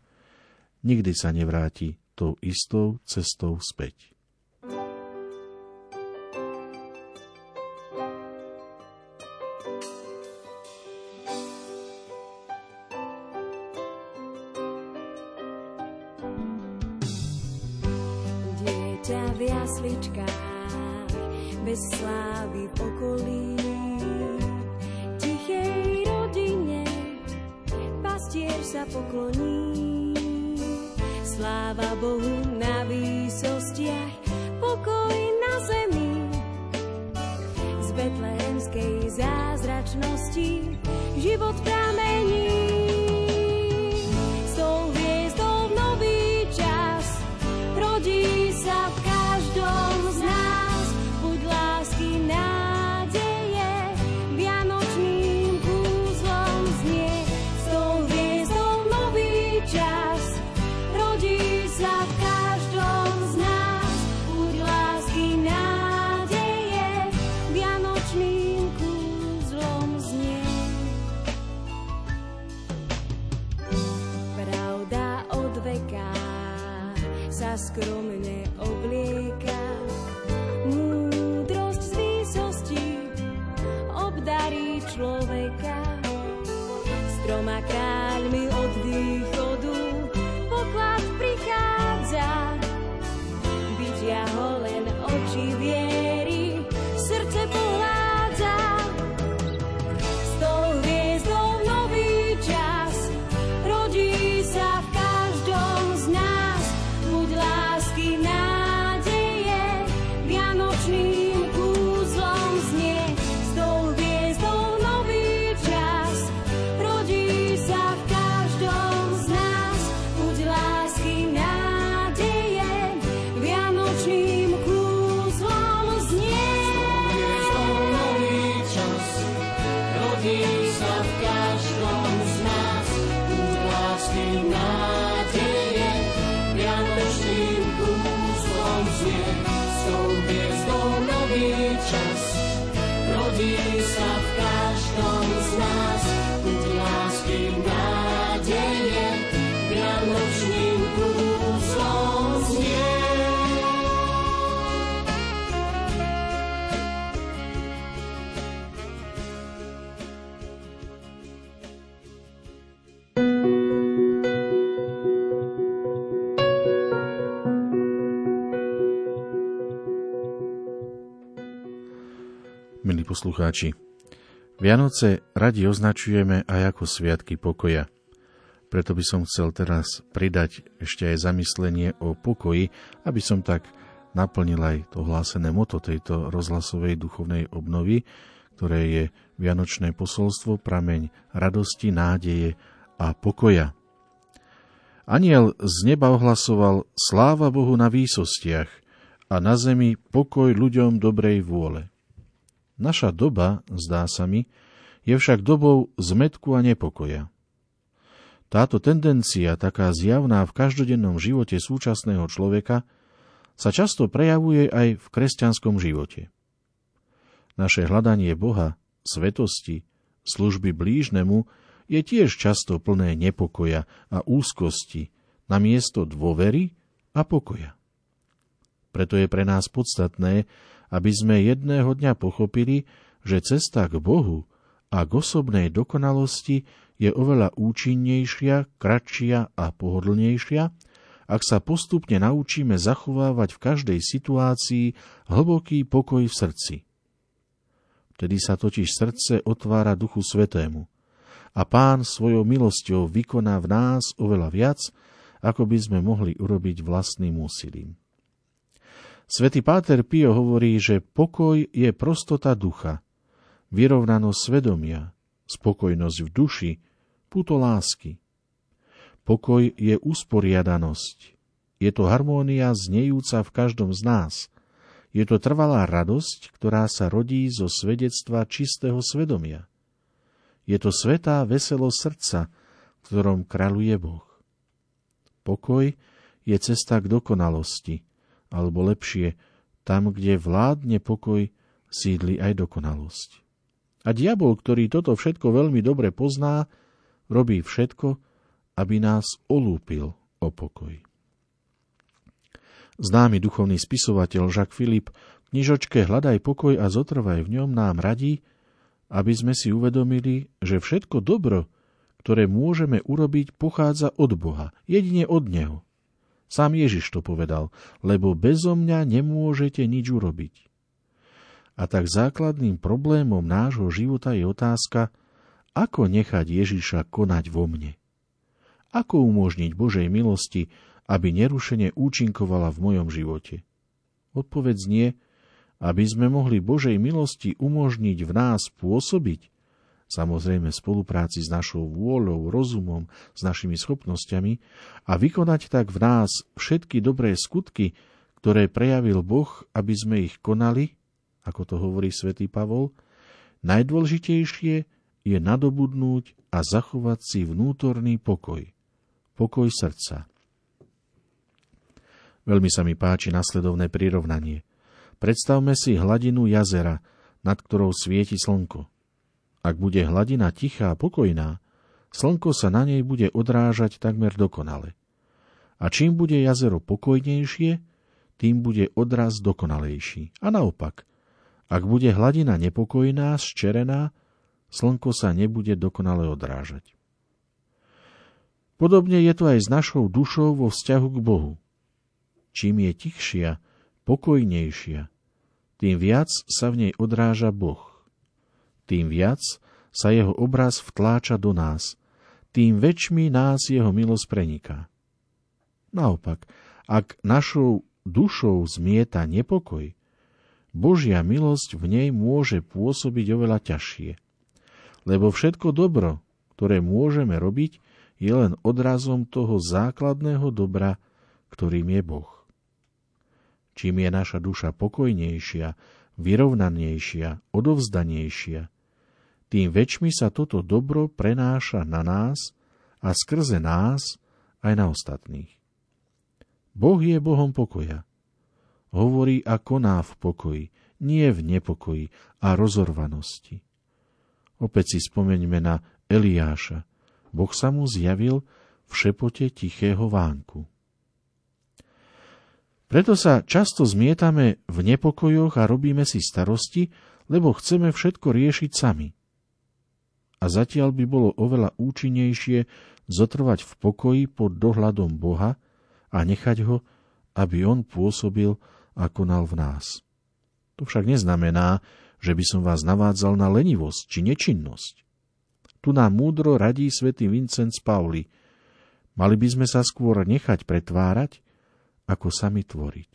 nikdy sa nevráti tou istou cestou späť. Poslucháči. Vianoce radi označujeme aj ako sviatky pokoja. Preto by som chcel teraz pridať ešte aj zamyslenie o pokoji, aby som tak naplnil aj to hlásené moto tejto rozhlasovej duchovnej obnovy, ktoré je Vianočné posolstvo, prameň radosti, nádeje a pokoja. Aniel z neba ohlasoval sláva Bohu na výsostiach a na zemi pokoj ľuďom dobrej vôle. Naša doba, zdá sa mi, je však dobou zmetku a nepokoja. Táto tendencia, taká zjavná v každodennom živote súčasného človeka, sa často prejavuje aj v kresťanskom živote. Naše hľadanie Boha, svetosti, služby blížnemu je tiež často plné nepokoja a úzkosti na miesto dôvery a pokoja. Preto je pre nás podstatné, aby sme jedného dňa pochopili, že cesta k Bohu a k osobnej dokonalosti je oveľa účinnejšia, kratšia a pohodlnejšia, ak sa postupne naučíme zachovávať v každej situácii hlboký pokoj v srdci. Vtedy sa totiž srdce otvára Duchu Svetému a Pán svojou milosťou vykoná v nás oveľa viac, ako by sme mohli urobiť vlastným úsilím. Svetý Páter Pio hovorí, že pokoj je prostota ducha, vyrovnanosť svedomia, spokojnosť v duši, puto lásky. Pokoj je usporiadanosť. Je to harmónia znejúca v každom z nás. Je to trvalá radosť, ktorá sa rodí zo svedectva čistého svedomia. Je to svetá veselo srdca, v ktorom kráľuje Boh. Pokoj je cesta k dokonalosti, alebo lepšie, tam, kde vládne pokoj, sídli aj dokonalosť. A diabol, ktorý toto všetko veľmi dobre pozná, robí všetko, aby nás olúpil o pokoj. Známy duchovný spisovateľ Jacques Philippe v knižočke Hľadaj pokoj a zotrvaj v ňom nám radí, aby sme si uvedomili, že všetko dobro, ktoré môžeme urobiť, pochádza od Boha, jedine od Neho. Sám Ježiš to povedal, lebo bezo mňa nemôžete nič urobiť. A tak základným problémom nášho života je otázka, ako nechať Ježiša konať vo mne. Ako umožniť Božej milosti, aby nerušene účinkovala v mojom živote? Odpoveď znie, aby sme mohli Božej milosti umožniť v nás pôsobiť, samozrejme v spolupráci s našou vôľou, rozumom, s našimi schopnosťami a vykonať tak v nás všetky dobré skutky, ktoré prejavil Boh, aby sme ich konali, ako to hovorí svätý Pavol, najdôležitejšie je nadobudnúť a zachovať si vnútorný pokoj. Pokoj srdca. Veľmi sa mi páči nasledovné prirovnanie. Predstavme si hladinu jazera, nad ktorou svieti slnko. Ak bude hladina tichá a pokojná, slnko sa na nej bude odrážať takmer dokonale. A čím bude jazero pokojnejšie, tým bude odraz dokonalejší. A naopak, ak bude hladina nepokojná, zčerená, slnko sa nebude dokonale odrážať. Podobne je to aj s našou dušou vo vzťahu k Bohu. Čím je tichšia, pokojnejšia, tým viac sa v nej odráža Boh tým viac sa jeho obraz vtláča do nás, tým väčšmi nás jeho milosť preniká. Naopak, ak našou dušou zmieta nepokoj, Božia milosť v nej môže pôsobiť oveľa ťažšie. Lebo všetko dobro, ktoré môžeme robiť, je len odrazom toho základného dobra, ktorým je Boh. Čím je naša duša pokojnejšia, vyrovnanejšia, odovzdanejšia, tým väčšmi sa toto dobro prenáša na nás a skrze nás aj na ostatných. Boh je Bohom pokoja. Hovorí a koná v pokoji, nie v nepokoji a rozorvanosti. Opäť si spomeňme na Eliáša. Boh sa mu zjavil v šepote tichého vánku. Preto sa často zmietame v nepokojoch a robíme si starosti, lebo chceme všetko riešiť sami – a zatiaľ by bolo oveľa účinnejšie zotrvať v pokoji pod dohľadom Boha a nechať ho, aby on pôsobil a konal v nás. To však neznamená, že by som vás navádzal na lenivosť či nečinnosť. Tu nám múdro radí svätý Vincent z Pauli. Mali by sme sa skôr nechať pretvárať, ako sami tvoriť.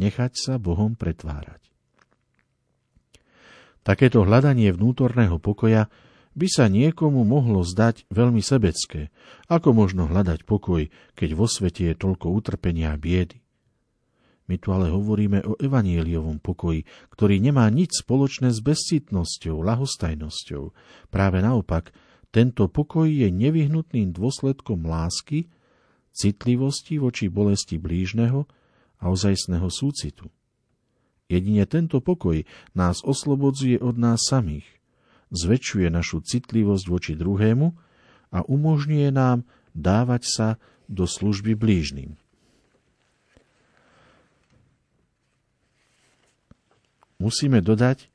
Nechať sa Bohom pretvárať. Takéto hľadanie vnútorného pokoja by sa niekomu mohlo zdať veľmi sebecké. Ako možno hľadať pokoj, keď vo svete je toľko utrpenia a biedy? My tu ale hovoríme o evanieliovom pokoji, ktorý nemá nič spoločné s bezcitnosťou, lahostajnosťou. Práve naopak, tento pokoj je nevyhnutným dôsledkom lásky, citlivosti voči bolesti blížneho a ozajstného súcitu. Jedine tento pokoj nás oslobodzuje od nás samých zväčšuje našu citlivosť voči druhému a umožňuje nám dávať sa do služby blížnym. Musíme dodať,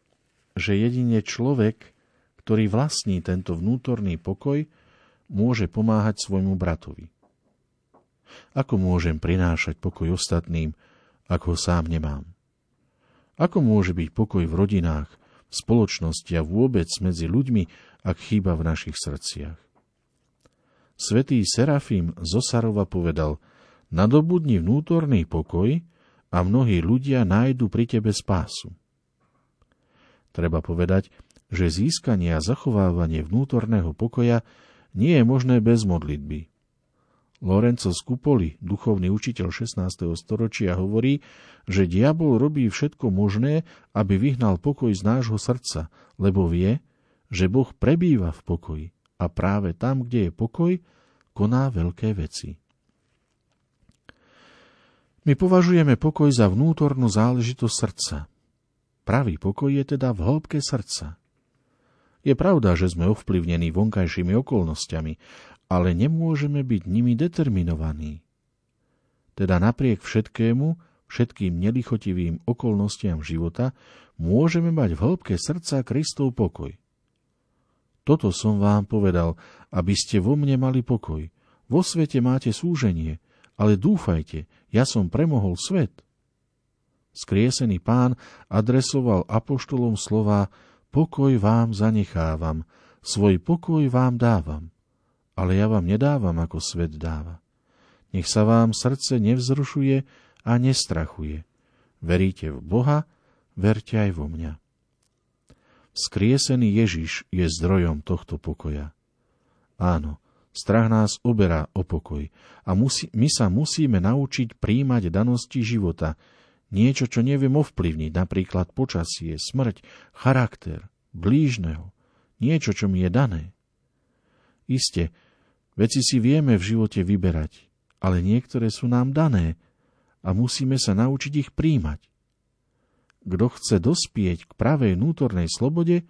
že jedine človek, ktorý vlastní tento vnútorný pokoj, môže pomáhať svojmu bratovi. Ako môžem prinášať pokoj ostatným, ako ho sám nemám? Ako môže byť pokoj v rodinách, spoločnosti a vôbec medzi ľuďmi, ak chýba v našich srdciach. Svetý Serafím Zosarova povedal, nadobudni vnútorný pokoj a mnohí ľudia nájdu pri tebe spásu. Treba povedať, že získanie a zachovávanie vnútorného pokoja nie je možné bez modlitby. Lorenzo Scupoli, duchovný učiteľ 16. storočia, hovorí, že diabol robí všetko možné, aby vyhnal pokoj z nášho srdca, lebo vie, že Boh prebýva v pokoji a práve tam, kde je pokoj, koná veľké veci. My považujeme pokoj za vnútornú záležitosť srdca. Pravý pokoj je teda v hĺbke srdca. Je pravda, že sme ovplyvnení vonkajšími okolnostiami, ale nemôžeme byť nimi determinovaní. Teda napriek všetkému, všetkým nelichotivým okolnostiam života, môžeme mať v hĺbke srdca Kristov pokoj. Toto som vám povedal, aby ste vo mne mali pokoj. Vo svete máte súženie, ale dúfajte, ja som premohol svet. Skriesený pán adresoval apoštolom slova Pokoj vám zanechávam, svoj pokoj vám dávam, ale ja vám nedávam, ako svet dáva. Nech sa vám srdce nevzrušuje a nestrachuje. Veríte v Boha, verte aj vo mňa. Skriesený Ježiš je zdrojom tohto pokoja. Áno, strach nás oberá o pokoj a musí, my sa musíme naučiť príjmať danosti života, Niečo, čo neviem ovplyvniť, napríklad počasie, smrť, charakter, blížneho, niečo, čo mi je dané. Isté, veci si vieme v živote vyberať, ale niektoré sú nám dané a musíme sa naučiť ich príjmať. Kto chce dospieť k pravej vnútornej slobode,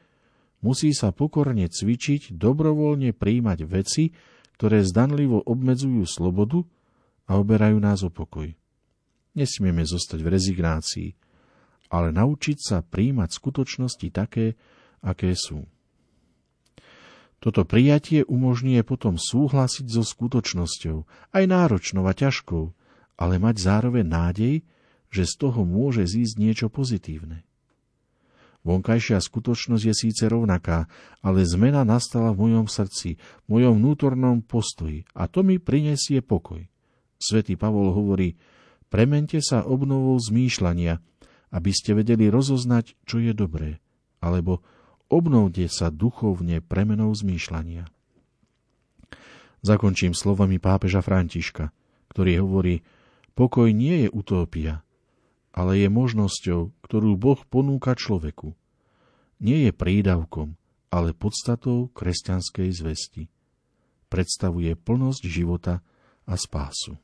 musí sa pokorne cvičiť dobrovoľne príjmať veci, ktoré zdanlivo obmedzujú slobodu a oberajú nás o pokoj. Nesmieme zostať v rezignácii, ale naučiť sa príjmať skutočnosti také, aké sú. Toto prijatie umožňuje potom súhlasiť so skutočnosťou, aj náročnou a ťažkou, ale mať zároveň nádej, že z toho môže zísť niečo pozitívne. Vonkajšia skutočnosť je síce rovnaká, ale zmena nastala v mojom srdci, v mojom vnútornom postoji a to mi prinesie pokoj. Svetý Pavol hovorí, Premente sa obnovou zmýšľania, aby ste vedeli rozoznať, čo je dobré, alebo obnovte sa duchovne premenou zmýšľania. Zakončím slovami pápeža Františka, ktorý hovorí, pokoj nie je utópia, ale je možnosťou, ktorú Boh ponúka človeku. Nie je prídavkom, ale podstatou kresťanskej zvesti. Predstavuje plnosť života a spásu.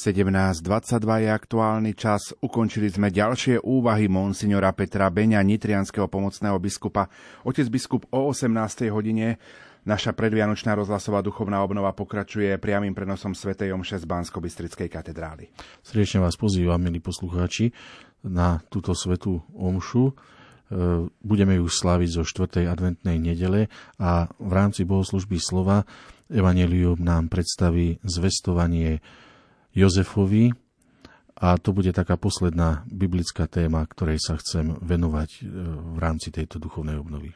17.22 je aktuálny čas. Ukončili sme ďalšie úvahy monsignora Petra Beňa, nitrianského pomocného biskupa. Otec biskup o 18. hodine Naša predvianočná rozhlasová duchovná obnova pokračuje priamým prenosom Sv. Omše z bansko katedrály. Srdečne vás pozývam, milí poslucháči, na túto svetú omšu. E, budeme ju sláviť zo 4. adventnej nedele a v rámci bohoslužby slova Evangelium nám predstaví zvestovanie Jozefovi a to bude taká posledná biblická téma, ktorej sa chcem venovať e, v rámci tejto duchovnej obnovy.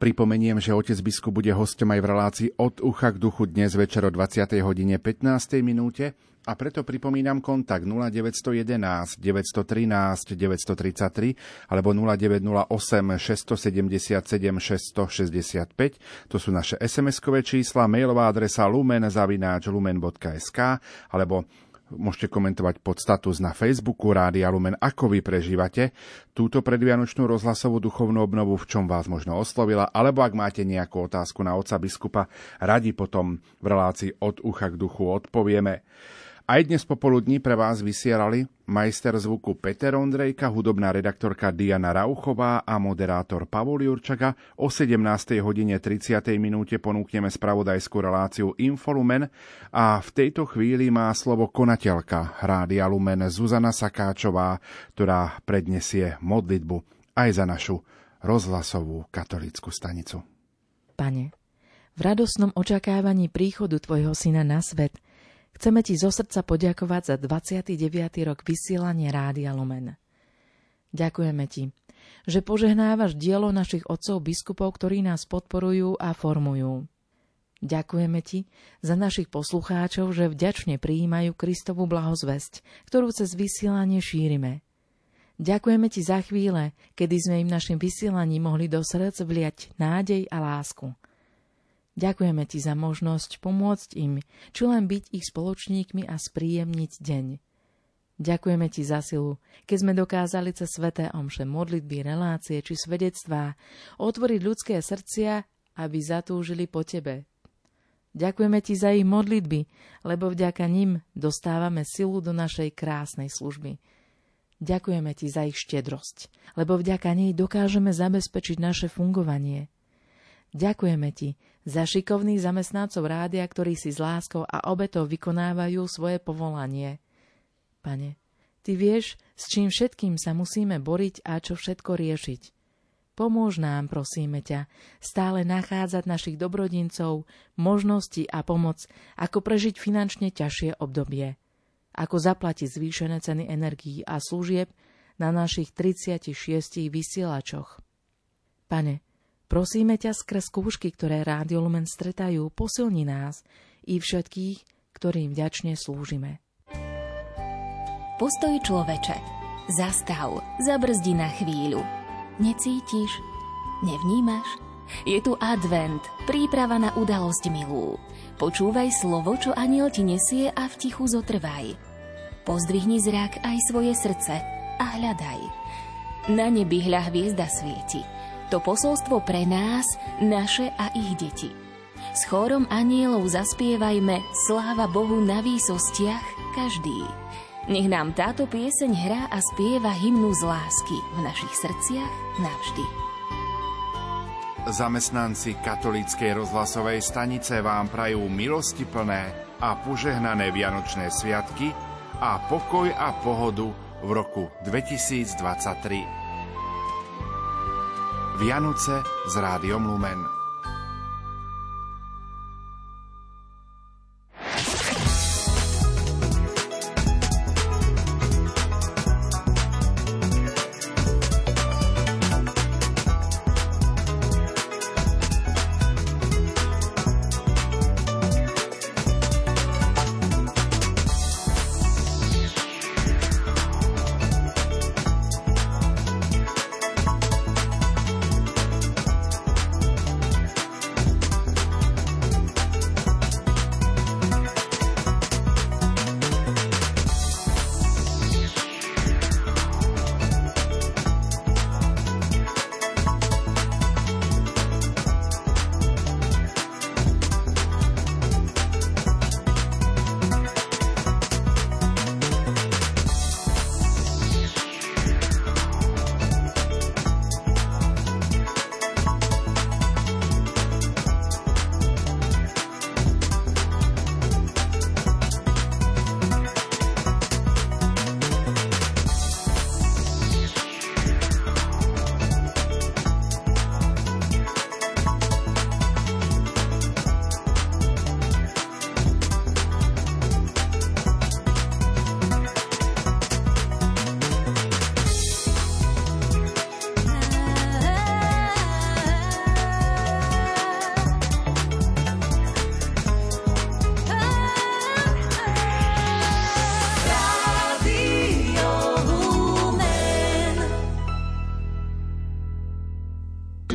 Pripomeniem, že otec biskup bude hostom aj v relácii od ucha k duchu dnes večer o 20. hodine 15. minúte a preto pripomínam kontakt 0911 913 933 alebo 0908 677 665. To sú naše SMS-kové čísla, mailová adresa lumen.lumen.sk alebo Môžete komentovať pod status na Facebooku Rádia Lumen, ako vy prežívate túto predvianočnú rozhlasovú duchovnú obnovu, v čom vás možno oslovila, alebo ak máte nejakú otázku na oca biskupa, radi potom v relácii od ucha k duchu odpovieme. Aj dnes popoludní pre vás vysielali majster zvuku Peter Ondrejka, hudobná redaktorka Diana Rauchová a moderátor Pavol Jurčaga. O 17. hodine 30. minúte ponúkneme spravodajskú reláciu Infolumen a v tejto chvíli má slovo konateľka Rádia Lumen Zuzana Sakáčová, ktorá prednesie modlitbu aj za našu rozhlasovú katolickú stanicu. Pane, v radosnom očakávaní príchodu Tvojho syna na svet – Chceme ti zo srdca poďakovať za 29. rok vysielania Rádia Lumen. Ďakujeme ti, že požehnávaš dielo našich otcov biskupov, ktorí nás podporujú a formujú. Ďakujeme ti za našich poslucháčov, že vďačne prijímajú Kristovu blahozvesť, ktorú cez vysielanie šírime. Ďakujeme ti za chvíle, kedy sme im našim vysielaním mohli do srdc vliať nádej a lásku – Ďakujeme ti za možnosť pomôcť im, či len byť ich spoločníkmi a spríjemniť deň. Ďakujeme ti za silu, keď sme dokázali cez sveté omše modlitby, relácie či svedectvá otvoriť ľudské srdcia, aby zatúžili po tebe. Ďakujeme ti za ich modlitby, lebo vďaka nim dostávame silu do našej krásnej služby. Ďakujeme ti za ich štedrosť, lebo vďaka nej dokážeme zabezpečiť naše fungovanie – Ďakujeme ti za šikovných zamestnancov rádia, ktorí si s láskou a obetou vykonávajú svoje povolanie. Pane, ty vieš, s čím všetkým sa musíme boriť a čo všetko riešiť. Pomôž nám, prosíme ťa, stále nachádzať našich dobrodincov, možnosti a pomoc, ako prežiť finančne ťažšie obdobie. Ako zaplatiť zvýšené ceny energií a služieb na našich 36 vysielačoch. Pane, Prosíme ťa skrz skúšky, ktoré Rádio Lumen stretajú, posilni nás i všetkých, ktorým vďačne slúžime. Postoj človeče. Zastav, zabrzdi na chvíľu. Necítiš? Nevnímaš? Je tu advent, príprava na udalosť milú. Počúvaj slovo, čo aniel ti nesie a v tichu zotrvaj. Pozdvihni zrak aj svoje srdce a hľadaj. Na nebi hľa hviezda svieti – to posolstvo pre nás, naše a ich deti. S chórom anielov zaspievajme Sláva Bohu na výsostiach každý. Nech nám táto pieseň hrá a spieva hymnu z lásky v našich srdciach navždy. Zamestnanci katolíckej rozhlasovej stanice vám prajú milosti plné a požehnané Vianočné sviatky a pokoj a pohodu v roku 2023. Vianoce s Rádiom Lumen.